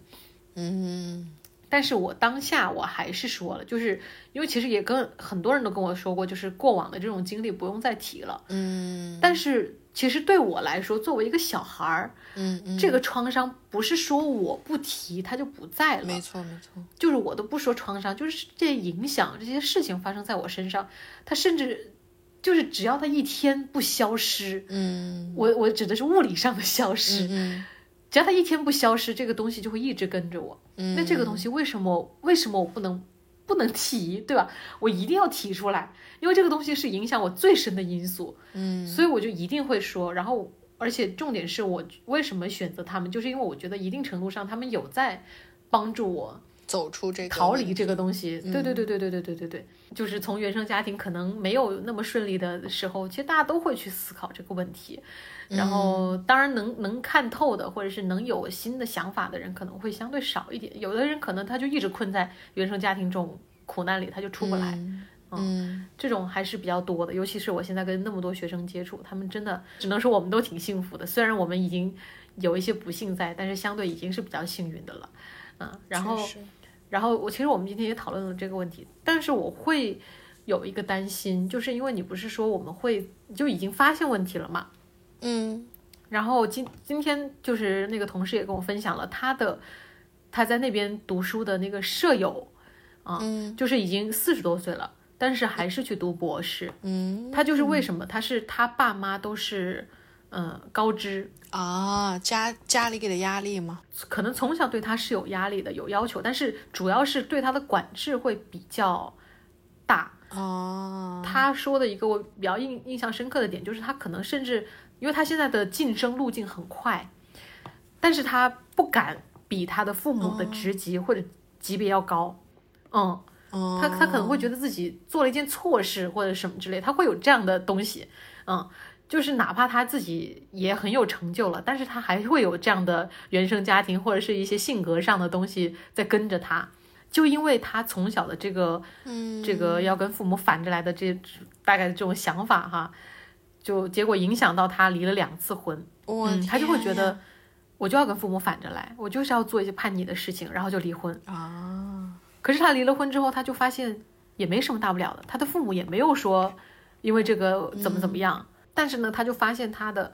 嗯但是我当下我还是说了，就是因为其实也跟很多人都跟我说过，就是过往的这种经历不用再提了。嗯但是其实对我来说，作为一个小孩儿，嗯嗯，这个创伤不是说我不提它就不在了，没错没错。就是我都不说创伤，就是这些影响，这些事情发生在我身上，它甚至就是只要他一天不消失，嗯我我指的是物理上的消失，嗯 *laughs* 只要它一天不消失，这个东西就会一直跟着我。嗯，那这个东西为什么为什么我不能不能提，对吧？我一定要提出来，因为这个东西是影响我最深的因素，嗯所以我就一定会说。然后，而且重点是我为什么选择他们，就是因为我觉得一定程度上他们有在帮助我走出这个逃离这个东西。对对对对对对对对对，就是从原生家庭可能没有那么顺利的时候，其实大家都会去思考这个问题。然后，当然能能看透的，或者是能有新的想法的人，可能会相对少一点。有的人可能他就一直困在原生家庭这种苦难里，他就出不来。嗯这种还是比较多的，尤其是我现在跟那么多学生接触，他们真的只能说我们都挺幸福的。虽然我们已经有一些不幸在，但是相对已经是比较幸运的了。嗯，然后然后我其实我们今天也讨论了这个问题，但是我会有一个担心，就是因为你不是说我们会就已经发现问题了嘛？嗯然后今今天就是那个同事也跟我分享了他的他在那边读书的那个舍友，啊，嗯就是已经四十多岁了，但是还是去读博士。嗯他就是为什么？他是他爸妈都是嗯高知，啊，家家里给的压力吗？可能从小对他是有压力的，有要求，但是主要是对他的管制会比较大。哦，他说的一个我比较印印象深刻的点，就是他可能甚至，因为他现在的晋升路径很快，但是他不敢比他的父母的职级或者级别要高，嗯，哦他他可能会觉得自己做了一件错事或者什么之类，他会有这样的东西，嗯，就是哪怕他自己也很有成就了，但是他还会有这样的原生家庭或者是一些性格上的东西在跟着他，就因为他从小的这个，嗯。这个要跟父母反着来的这大概的这种想法哈，就结果影响到他离了两次婚，我嗯，他就会觉得我就要跟父母反着来，我就是要做一些叛逆的事情，然后就离婚。啊，可是他离了婚之后，他就发现也没什么大不了的，他的父母也没有说因为这个怎么怎么样。但是呢，他就发现他的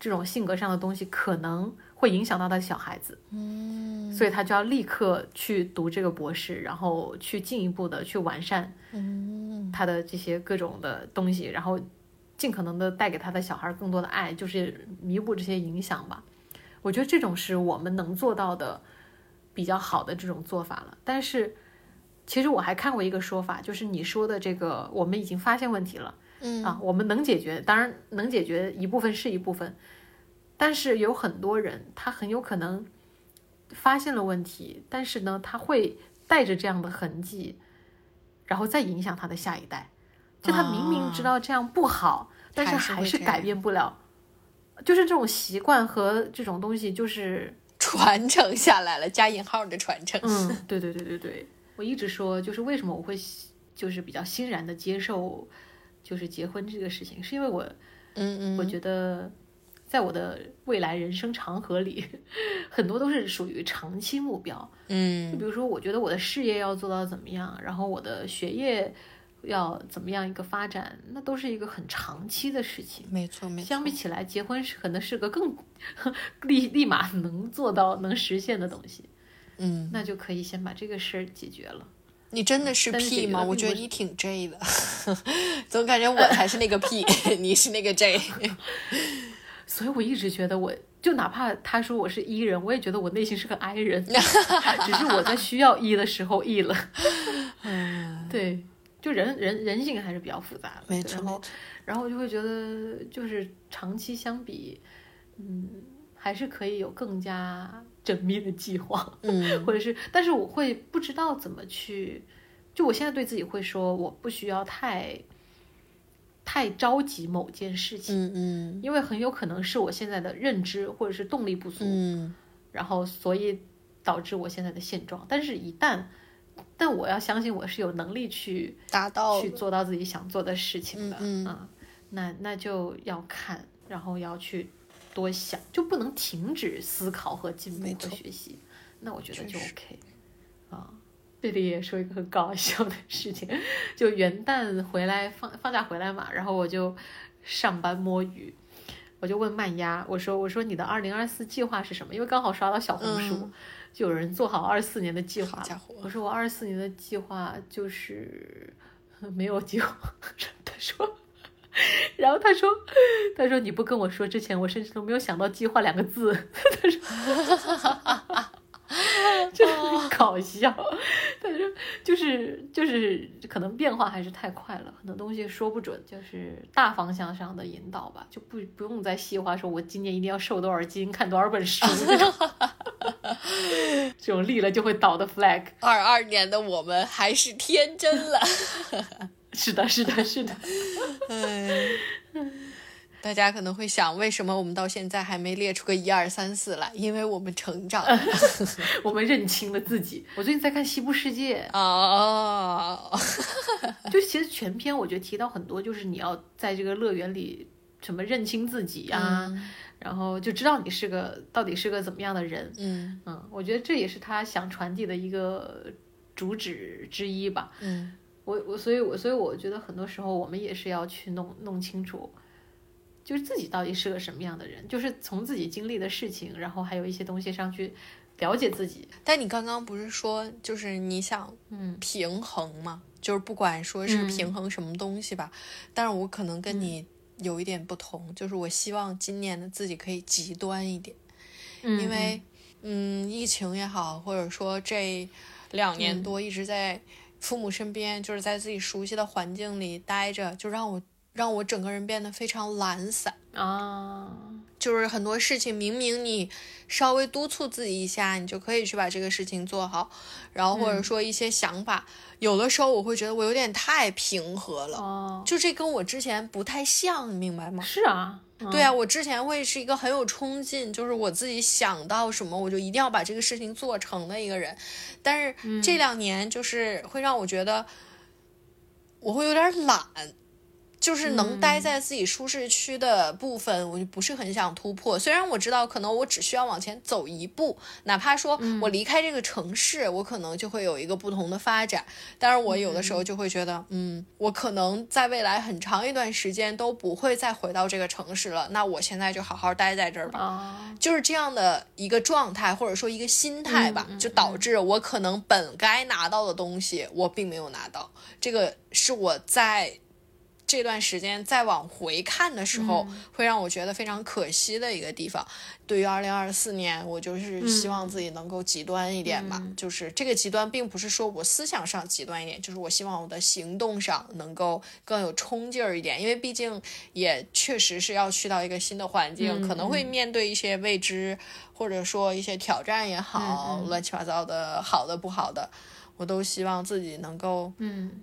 这种性格上的东西可能会影响到他的小孩子，嗯，所以他就要立刻去读这个博士，然后去进一步的去完善，嗯，他的这些各种的东西，然后尽可能的带给他的小孩更多的爱，就是弥补这些影响吧。我觉得这种是我们能做到的比较好的这种做法了。但是，其实我还看过一个说法，就是你说的这个，我们已经发现问题了，嗯啊，我们能解决，当然能解决一部分是一部分，但是有很多人他很有可能发现了问题，但是呢，他会带着这样的痕迹，然后再影响他的下一代。就他明明知道这样不好，但是还是改变不了。就是这种习惯和这种东西，就是 *laughs* 传承下来了，加引号的传承。嗯，*laughs* 对对对对对，我一直说，就是为什么我会就是比较欣然的接受，就是结婚这个事情，是因为我嗯嗯我觉得在我的未来人生长河里，*laughs* 很多都是属于长期目标。就嗯比如说，我觉得我的事业要做到怎么样，然后我的学业要怎么样一个发展，那都是一个很长期的事情。没错没错。相比起来，结婚是可能是个更 *laughs* 立立马能做到、能实现的东西，嗯，那就可以先把这个事儿解决了。你真的是 P 吗？我觉得你挺 J 的，*laughs* 总感觉我才是那个 P，*laughs* 你是那个 J。所以我一直觉得我，就哪怕他说我是 E 人，我也觉得我内心是个 I 人，只是我在需要 E 的时候 E 了。嗯，对，就人人人性还是比较复杂的，没错然后，然后我就会觉得，就是长期相比，嗯，还是可以有更加缜密的计划，嗯。*laughs* 或者是，但是我会不知道怎么去，就我现在对自己会说，我不需要太太着急某件事情，嗯嗯。因为很有可能是我现在的认知或者是动力不足，嗯。然后所以导致我现在的现状。但是，一旦但我要相信我是有能力去达到去做到自己想做的事情的，嗯嗯啊那那就要看，然后要去多想，就不能停止思考和进步和学习。那我觉得就 OK 啊。这里也说一个很搞笑的事情，就元旦回来放放假回来嘛，然后我就上班摸鱼，我就问曼丫，我说我说你的二零二四计划是什么？因为刚好刷到小红书，嗯就有人做好二四年的计划我说我二四年的计划就是 *laughs* 没有计划。*laughs* 他说 *laughs* 然后他说，他说你不跟我说之前，我甚至都没有想到计划两个字。他说，真的很搞笑。他说，就是就是可能变化还是太快了，很多东西说不准，就是大方向上的引导吧，就不不用再细化说，我今年一定要瘦多少斤，看多少本书 *laughs* 这种，立了就会倒的 flag。二二年的我们还是天真了。*laughs* 是的，是的，是的。嗯，*laughs* 大家可能会想，为什么我们到现在还没列出个一二三四来？因为我们成长了，我们认清了自己。我最近在看《西部世界》哦，就其实全篇我觉得提到很多，就是你要在这个乐园里什么认清自己啊，然后就知道你是个到底是个怎么样的人。嗯嗯，我觉得这也是他想传递的一个主旨之一吧。嗯。我我所以，我所以我觉得很多时候我们也是要去弄弄清楚，就是自己到底是个什么样的人，就是从自己经历的事情，然后还有一些东西上去了解自己。但你刚刚不是说，就是你想嗯平衡吗？就是不管说是平衡什么东西吧，但是我可能跟你有一点不同，就是我希望今年的自己可以极端一点，因为嗯，疫情也好，或者说这两年多一直在。父母身边，就是在自己熟悉的环境里待着，就让我让我整个人变得非常懒散啊。就是很多事情，明明你稍微督促自己一下，你就可以去把这个事情做好。然后或者说一些想法，有的时候我会觉得我有点太平和了。哦，就这跟我之前不太像，明白吗？是啊。对啊，我之前会是一个很有冲劲，就是我自己想到什么我就一定要把这个事情做成的一个人，但是这两年就是会让我觉得我会有点懒。就是能待在自己舒适区的部分，我就不是很想突破。虽然我知道，可能我只需要往前走一步，哪怕说我离开这个城市，我可能就会有一个不同的发展。但是我有的时候就会觉得，嗯，我可能在未来很长一段时间都不会再回到这个城市了。那我现在就好好待在这儿吧。就是这样的一个状态，或者说一个心态吧，就导致我可能本该拿到的东西，我并没有拿到。这个是我在。这段时间再往回看的时候，会让我觉得非常可惜的一个地方。对于二零二四年，我就是希望自己能够极端一点吧。就是这个极端，并不是说我思想上极端一点，就是我希望我的行动上能够更有冲劲儿一点。因为毕竟也确实是要去到一个新的环境，可能会面对一些未知，或者说一些挑战也好，乱七八糟的，好的不好的，我都希望自己能够，嗯，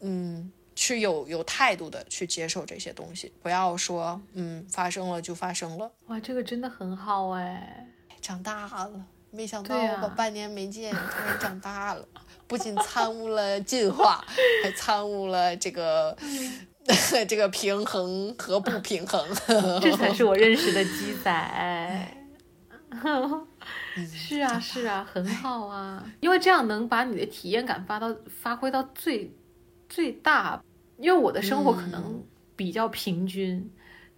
嗯。去有有态度的去接受这些东西，不要说嗯发生了就发生了。哇，这个真的很好哎，长大了，没想到我半年没见，突然长大了，不仅参悟了进化，还参悟了这个 *laughs* 这个平衡和不平衡。*laughs* 这才是我认识的鸡仔。*laughs* 是啊是啊，很好啊，因为这样能把你的体验感发到发挥到最。最大，因为我的生活可能比较平均，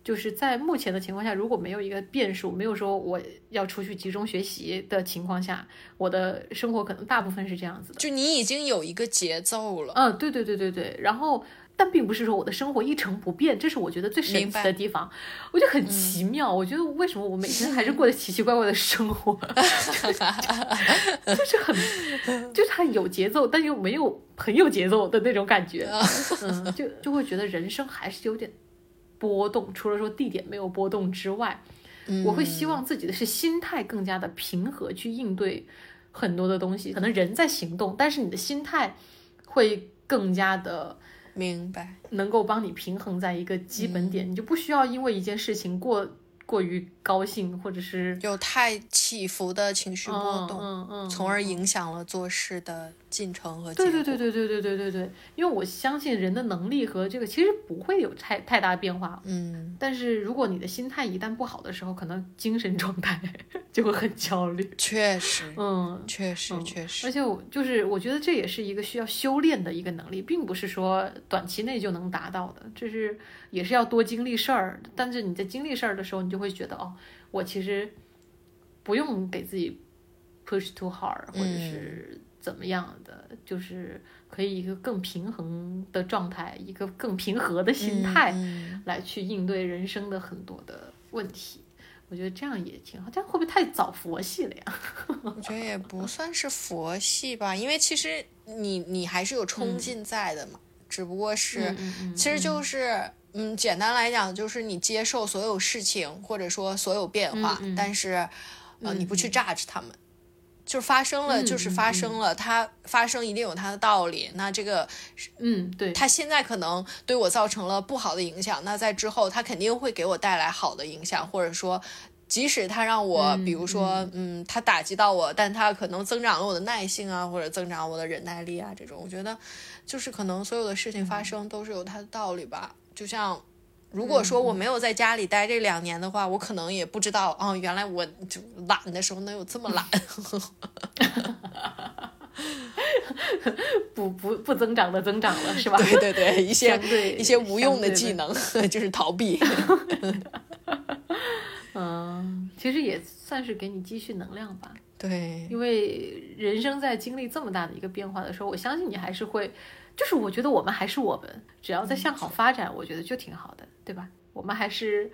就是在目前的情况下，如果没有一个变数，没有说我要出去集中学习的情况下，我的生活可能大部分是这样子的。就你已经有一个节奏了，嗯，对对对对对，然后。但并不是说我的生活一成不变，这是我觉得最神奇的地方。我觉得很奇妙，我觉得为什么我每天还是 *laughs* 过得奇奇怪怪的生活，*laughs* 就是很，就是很有节奏，但又没有很有节奏的那种感觉。嗯，就就会觉得人生还是有点波动，除了说地点没有波动之外，我会希望自己的是心态更加的平和去应对很多的东西。可能人在行动，但是你的心态会更加的。明白，能够帮你平衡在一个基本点，你就不需要因为一件事情过。过于高兴，或者是有太起伏的情绪波动，嗯嗯，从而影响了做事的进程和对对对对对对对对对，因为我相信人的能力和这个其实不会有太太大变化，嗯，但是如果你的心态一旦不好的时候，可能精神状态 *laughs* 就会很焦虑。确实，嗯，确实确实，而且我就是我觉得这也是一个需要修炼的一个能力，并不是说短期内就能达到的，这是也是要多经历事儿，但是你在经历事儿的时候，你。就会觉得哦，我其实不用给自己 push too hard，或者是怎么样的，就是可以一个更平衡的状态，一个更平和的心态嗯来去应对人生的很多的问题。我觉得这样也挺好，这样会不会太早佛系了呀？*laughs* 我觉得也不算是佛系吧，因为其实你你还是有冲劲在的嘛，只不过是，嗯嗯嗯其实就是。嗯，简单来讲，就是你接受所有事情，或者说所有变化，嗯嗯。但是，呃，嗯你不去 judge 他们，就是发生了，嗯就是嗯发生了，它发生一定有它的道理。那这个嗯，对，它现在可能对我造成了不好的影响，那在之后它肯定会给我带来好的影响，或者说，即使它让我，嗯比如说，嗯，它打击到我，但它可能增长了我的耐性啊，或者增长我的忍耐力啊，这种，我觉得就是可能所有的事情发生都是有它的道理吧。就像如果说我没有在家里待这两年的话，我可能也不知道，哦，原来我就懒的时候能有这么懒。*laughs* 不不不增长的增长了，是吧？对对对，一些一些无用的技能 *laughs* 就是逃避。*laughs* 嗯，其实也算是给你积蓄能量吧。对，因为人生在经历这么大的一个变化的时候，我相信你还是会，就是我觉得我们还是我们，只要在向好发展，我觉得就挺好的，对吧？我们还是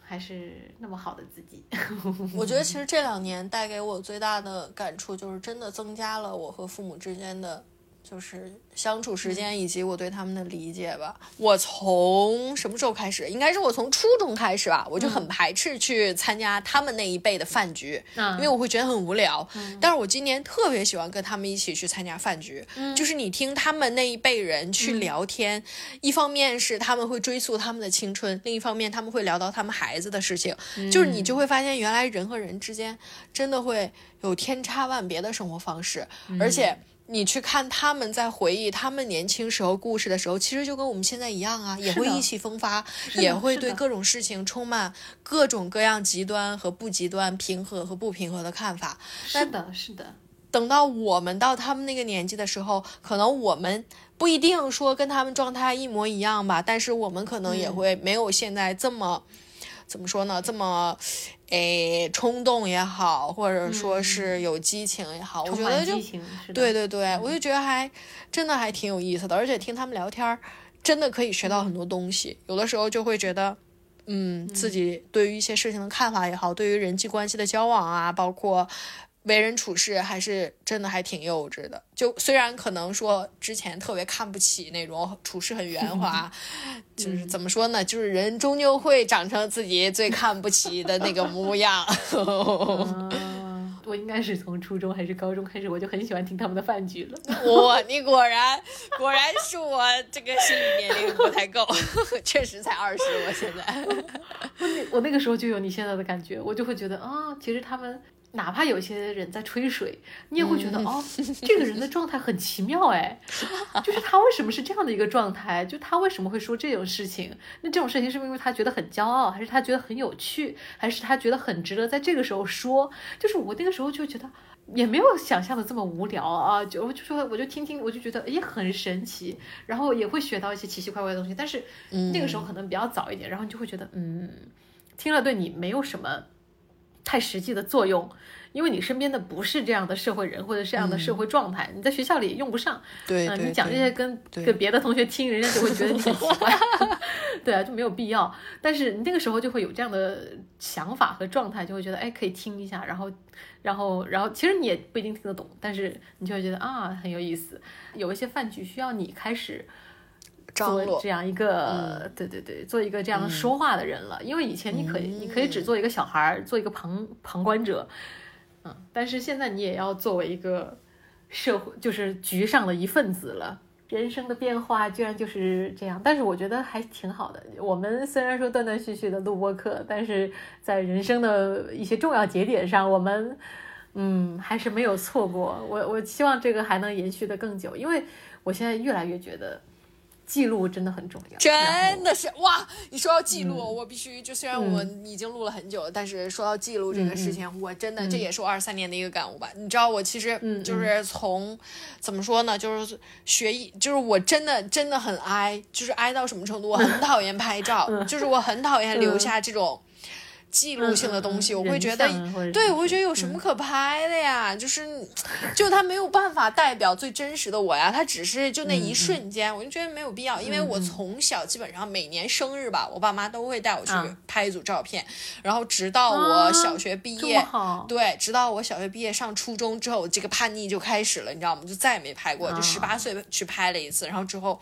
还是那么好的自己。*laughs* 我觉得其实这两年带给我最大的感触就是，真的增加了我和父母之间的就是相处时间以及我对他们的理解吧。我从什么时候开始？应该是我从初中开始吧，我就很排斥去参加他们那一辈的饭局，嗯因为我会觉得很无聊。但是我今年特别喜欢跟他们一起去参加饭局，就是你听他们那一辈人去聊天，一方面是他们会追溯他们的青春，另一方面他们会聊到他们孩子的事情，就是你就会发现原来人和人之间真的会有天差万别的生活方式，而且。你去看他们在回忆他们年轻时候故事的时候，其实就跟我们现在一样啊，也会意气风发，也会对各种事情充满各种各样极端和不极端、平和和不平和的看法。是的，是的，等到我们到他们那个年纪的时候，可能我们不一定说跟他们状态一模一样吧，但是我们可能也嗯会没有现在这么。怎么说呢？这么，诶，冲动也好，或者说是有激情也好，我觉得就对对对，我就觉得还真的还挺有意思的，而且听他们聊天儿，真的可以学到很多东西。有的时候就会觉得，嗯，自己对于一些事情的看法也好，对于人际关系的交往啊，包括为人处事，还是真的还挺幼稚的。就虽然可能说之前特别看不起那种处事很圆滑，*laughs* 就是怎么说呢，就是人终究会长成自己最看不起的那个模样。嗯，*laughs* 我应该是从初中还是高中开始，我就很喜欢听他们的饭局了。我，你果然果然是我这个心理年龄不太够，*laughs* 确实才二十，我现在。我那我那个时候就有你现在的感觉，我就会觉得啊，其实他们哪怕有些人在吹水，你也会觉得、嗯哦，这个人的状态很奇妙哎，*laughs* 就是他为什么是这样的一个状态？就他为什么会说这种事情？那这种事情是不是因为他觉得很骄傲，还是他觉得很有趣，还是他觉得很值得在这个时候说？就是我那个时候就觉得。也没有想象的这么无聊啊，就我就说我就听听，我就觉得也很神奇，然后也会学到一些奇奇怪怪的东西。但是那个时候可能比较早一点，然后你就会觉得嗯，听了对你没有什么太实际的作用，因为你身边的不是这样的社会人或者是这样的社会状态，你在学校里也用不上。嗯、对对你讲这些跟对跟别的同学听，人家就会觉得你很奇怪，*laughs* 对啊，就没有必要。但是你那个时候就会有这样的想法和状态，就会觉得哎可以听一下，然后然后然后其实你也不一定听得懂，但是你就会觉得啊很有意思。有一些饭局需要你开始。做张罗这样一个，对对对，做一个这样说话的人了。因为以前你可以，你可以只做一个小孩儿，做一个旁旁观者，嗯，但是现在你也要作为一个社会，就是局上的一份子了。人生的变化居然就是这样，但是我觉得还挺好的。我们虽然说断断续续的录播课，但是在人生的一些重要节点上，我们嗯还是没有错过。我我希望这个还能延续的更久，因为我现在越来越觉得。记录真的很重要，真的是哇！你说到记录，我必须就虽然我已经录了很久了，但是说到记录这个事情，我真的这也是我二三年的一个感悟吧。你知道，我其实就是从怎么说呢，就是学艺，就是我真的真的很哀，就是哀到什么程度？我很讨厌拍照，*laughs* 就是我很讨厌留下这种。记录性的东西，嗯嗯我会觉得对我会觉得有什么可拍的呀？就是，就它没有办法代表最真实的我呀，它只是就那一瞬间，我就觉得没有必要，因为我从小基本上每年生日吧，我爸妈都会带我去啊拍一组照片，然后直到我小学毕业。对，直到我小学毕业上初中之后，这个叛逆就开始了，你知道吗？就再也没拍过，就啊十八岁去拍了一次，然后之后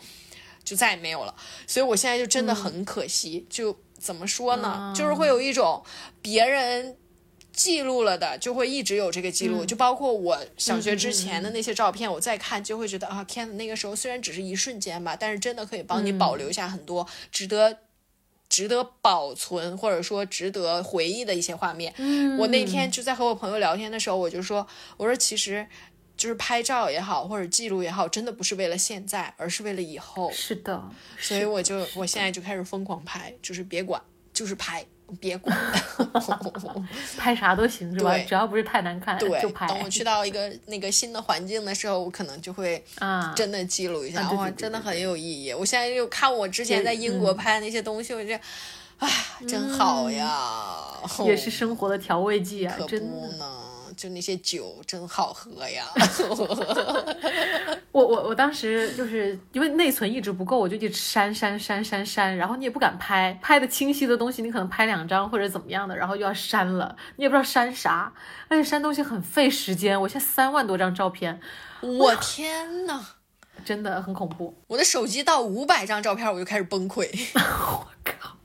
就再也没有了。所以我现在就嗯真的很可惜，就怎么说呢？啊就是会有一种别人。记录了的就会一直有这个记录，嗯就包括我小学之前的那些照片，我再看就会觉得啊，天呐，那个时候虽然只是一瞬间吧，但是真的可以帮你嗯保留下很多值得、值得保存或者说值得回忆的一些画面。嗯我那天就在和我朋友聊天的时候，我就说，我说其实就是拍照也好，或者记录也好，真的不是为了现在，而是为了以后。是的，所以我就我现在就开始疯狂拍，就是别管，就是拍，别管。*laughs* 拍啥都行是吧？对只要不是太难看对就，拍。等我去到一个那个新的环境的时候，我可能就会啊，真的记录一下，哇，真的很有意义。我现在就看我之前在英国嗯拍的那些东西，我就，啊，真好呀，也是生活的调味剂啊可，真不的。呢。就那些酒真好喝呀！*laughs* 我我我当时就是因为内存一直不够，我就一直删删删删删，然后你也不敢拍，拍的清晰的东西你可能拍两张或者怎么样的，然后又要删了，你也不知道删啥，而且删东西很费时间。我现在三万多张照片，我天呐，真的很恐怖。我的手机到五百张照片我就开始崩溃。*laughs* 我靠，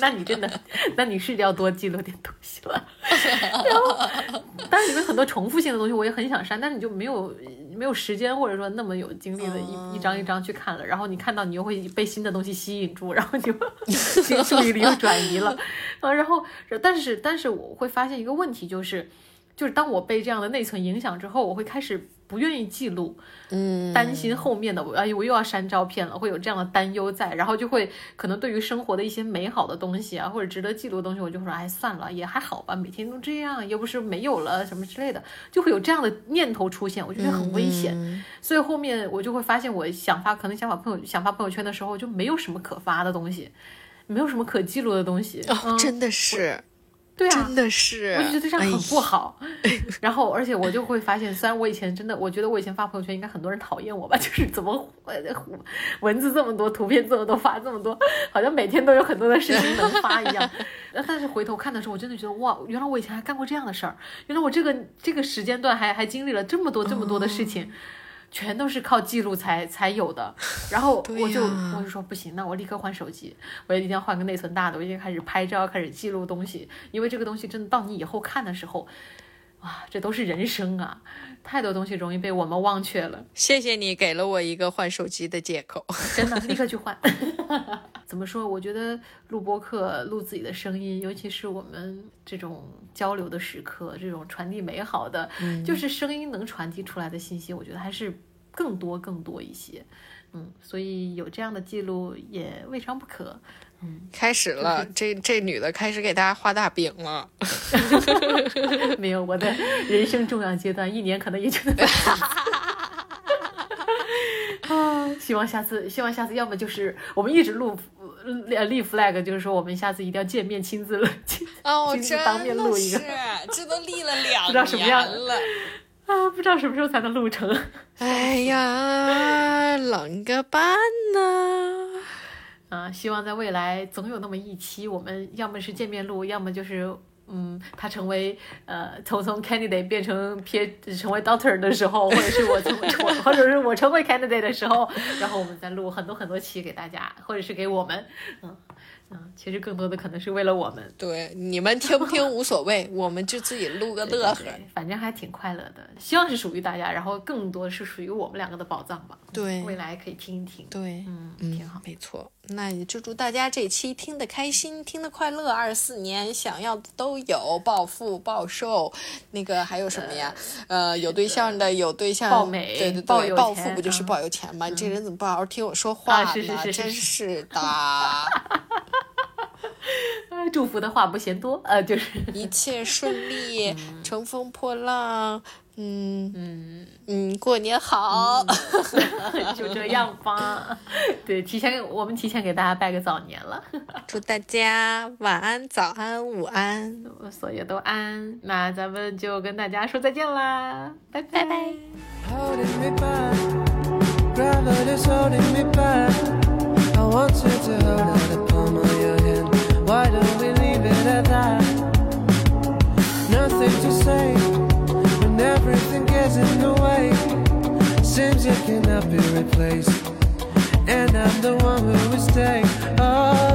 那你真的，*laughs* 那你是要多记录点东西了。*laughs* 然后，当然里面很多重复性的东西我也很想删，但是你就没有没有时间或者说那么有精力的一、一张一张去看了。然后你看到你又会被新的东西吸引住，然后就注意力又转移了。啊，然后但是但是我会发现一个问题就是。就是当我被这样的内存影响之后，我会开始不愿意记录，嗯，担心后面的我，哎，我又要删照片了，会有这样的担忧在，然后就会可能对于生活的一些美好的东西啊，或者值得记录的东西，我就会说，哎，算了，也还好吧，每天都这样，又不是没有了什么之类的，就会有这样的念头出现，我觉得很危险。嗯所以后面我就会发现，我想发，可能想发朋友想发朋友圈的时候，就没有什么可发的东西，没有什么可记录的东西。哦，嗯，真的是，对啊，真的是，我就觉得这样很不哎好。*laughs* *laughs* 然后，而且我就会发现，虽然我以前真的，我觉得我以前发朋友圈应该很多人讨厌我吧，*laughs* 就是怎么呃文字这么多，图片这么多，发这么多，好像每天都有很多的事情能发一样。呃但是回头看的时候，我真的觉得哇，原来我以前还干过这样的事儿，原来我这个这个时间段还还经历了这么多这么多的事情。全都是靠记录才才有的，*laughs* 然后我就、呀。我就说不行，那我立刻换手机，我一定要换个内存大的，我已经开始拍照，开始记录东西，因为这个东西真的到你以后看的时候，哇，这都是人生啊，太多东西容易被我们忘却了，谢谢你给了我一个换手机的借口。*laughs* 真的，立刻去换。*laughs* 怎么说？我觉得录播课、录自己的声音，尤其是我们这种交流的时刻，这种传递美好的，就是声音能传递出来的信息，我觉得还是更多更多一些。嗯，所以有这样的记录也未尝不可。嗯开始了，这这女的开始给大家画大饼了。*laughs* 没有，我的人生重要阶段，一年可能也就。*laughs* 啊，希望下次，希望下次，要么就是我们一直录呃立 flag，就是说我们下次一定要见面，亲自录，亲哦，亲自真当面录的是一个，这都立了两不知道什么样年了。啊，不知道什么时候才能录成。*laughs* 哎呀，啷个办呢？啊，希望在未来总有那么一期，我们要么是见面录，要么就是嗯，他成为呃从从 candidate 变成 P 成为 doctor 的时候，或者是我成为我，或者是我成为 candidate 的时候，然后我们再录很多很多期给大家，或者是给我们，嗯嗯，其实更多的可能是为了我们。对，你们听不听无所谓，我们就自己录个乐呵。对，反正还挺快乐的，希望是属于大家，然后更多是属于我们两个的宝藏吧。对未来可以听一听。对，嗯，嗯挺好。没错。那也就祝大家这期听得开心，听得快乐。二四年想要的都有，暴富、暴瘦，那个还有什么呀？呃，有对象的有对象，暴美对对对，暴暴富不就是嗯暴有钱吗？你这人怎么不好好听我说话呢？啊是是是是真是是的。*laughs* 啊，祝福的话不嫌多，呃，就是一切顺利，*laughs* 乘风破浪。嗯。嗯。嗯，过年好，*laughs* 就这样吧。*laughs* 对，提前我们提前给大家拜个早年了，祝大家晚安、早安、午安，所有都安。那咱们就跟大家说再见啦，拜拜。拜。everything gets in the way. Seems you cannot be replaced, and I'm the one who will stay. Oh.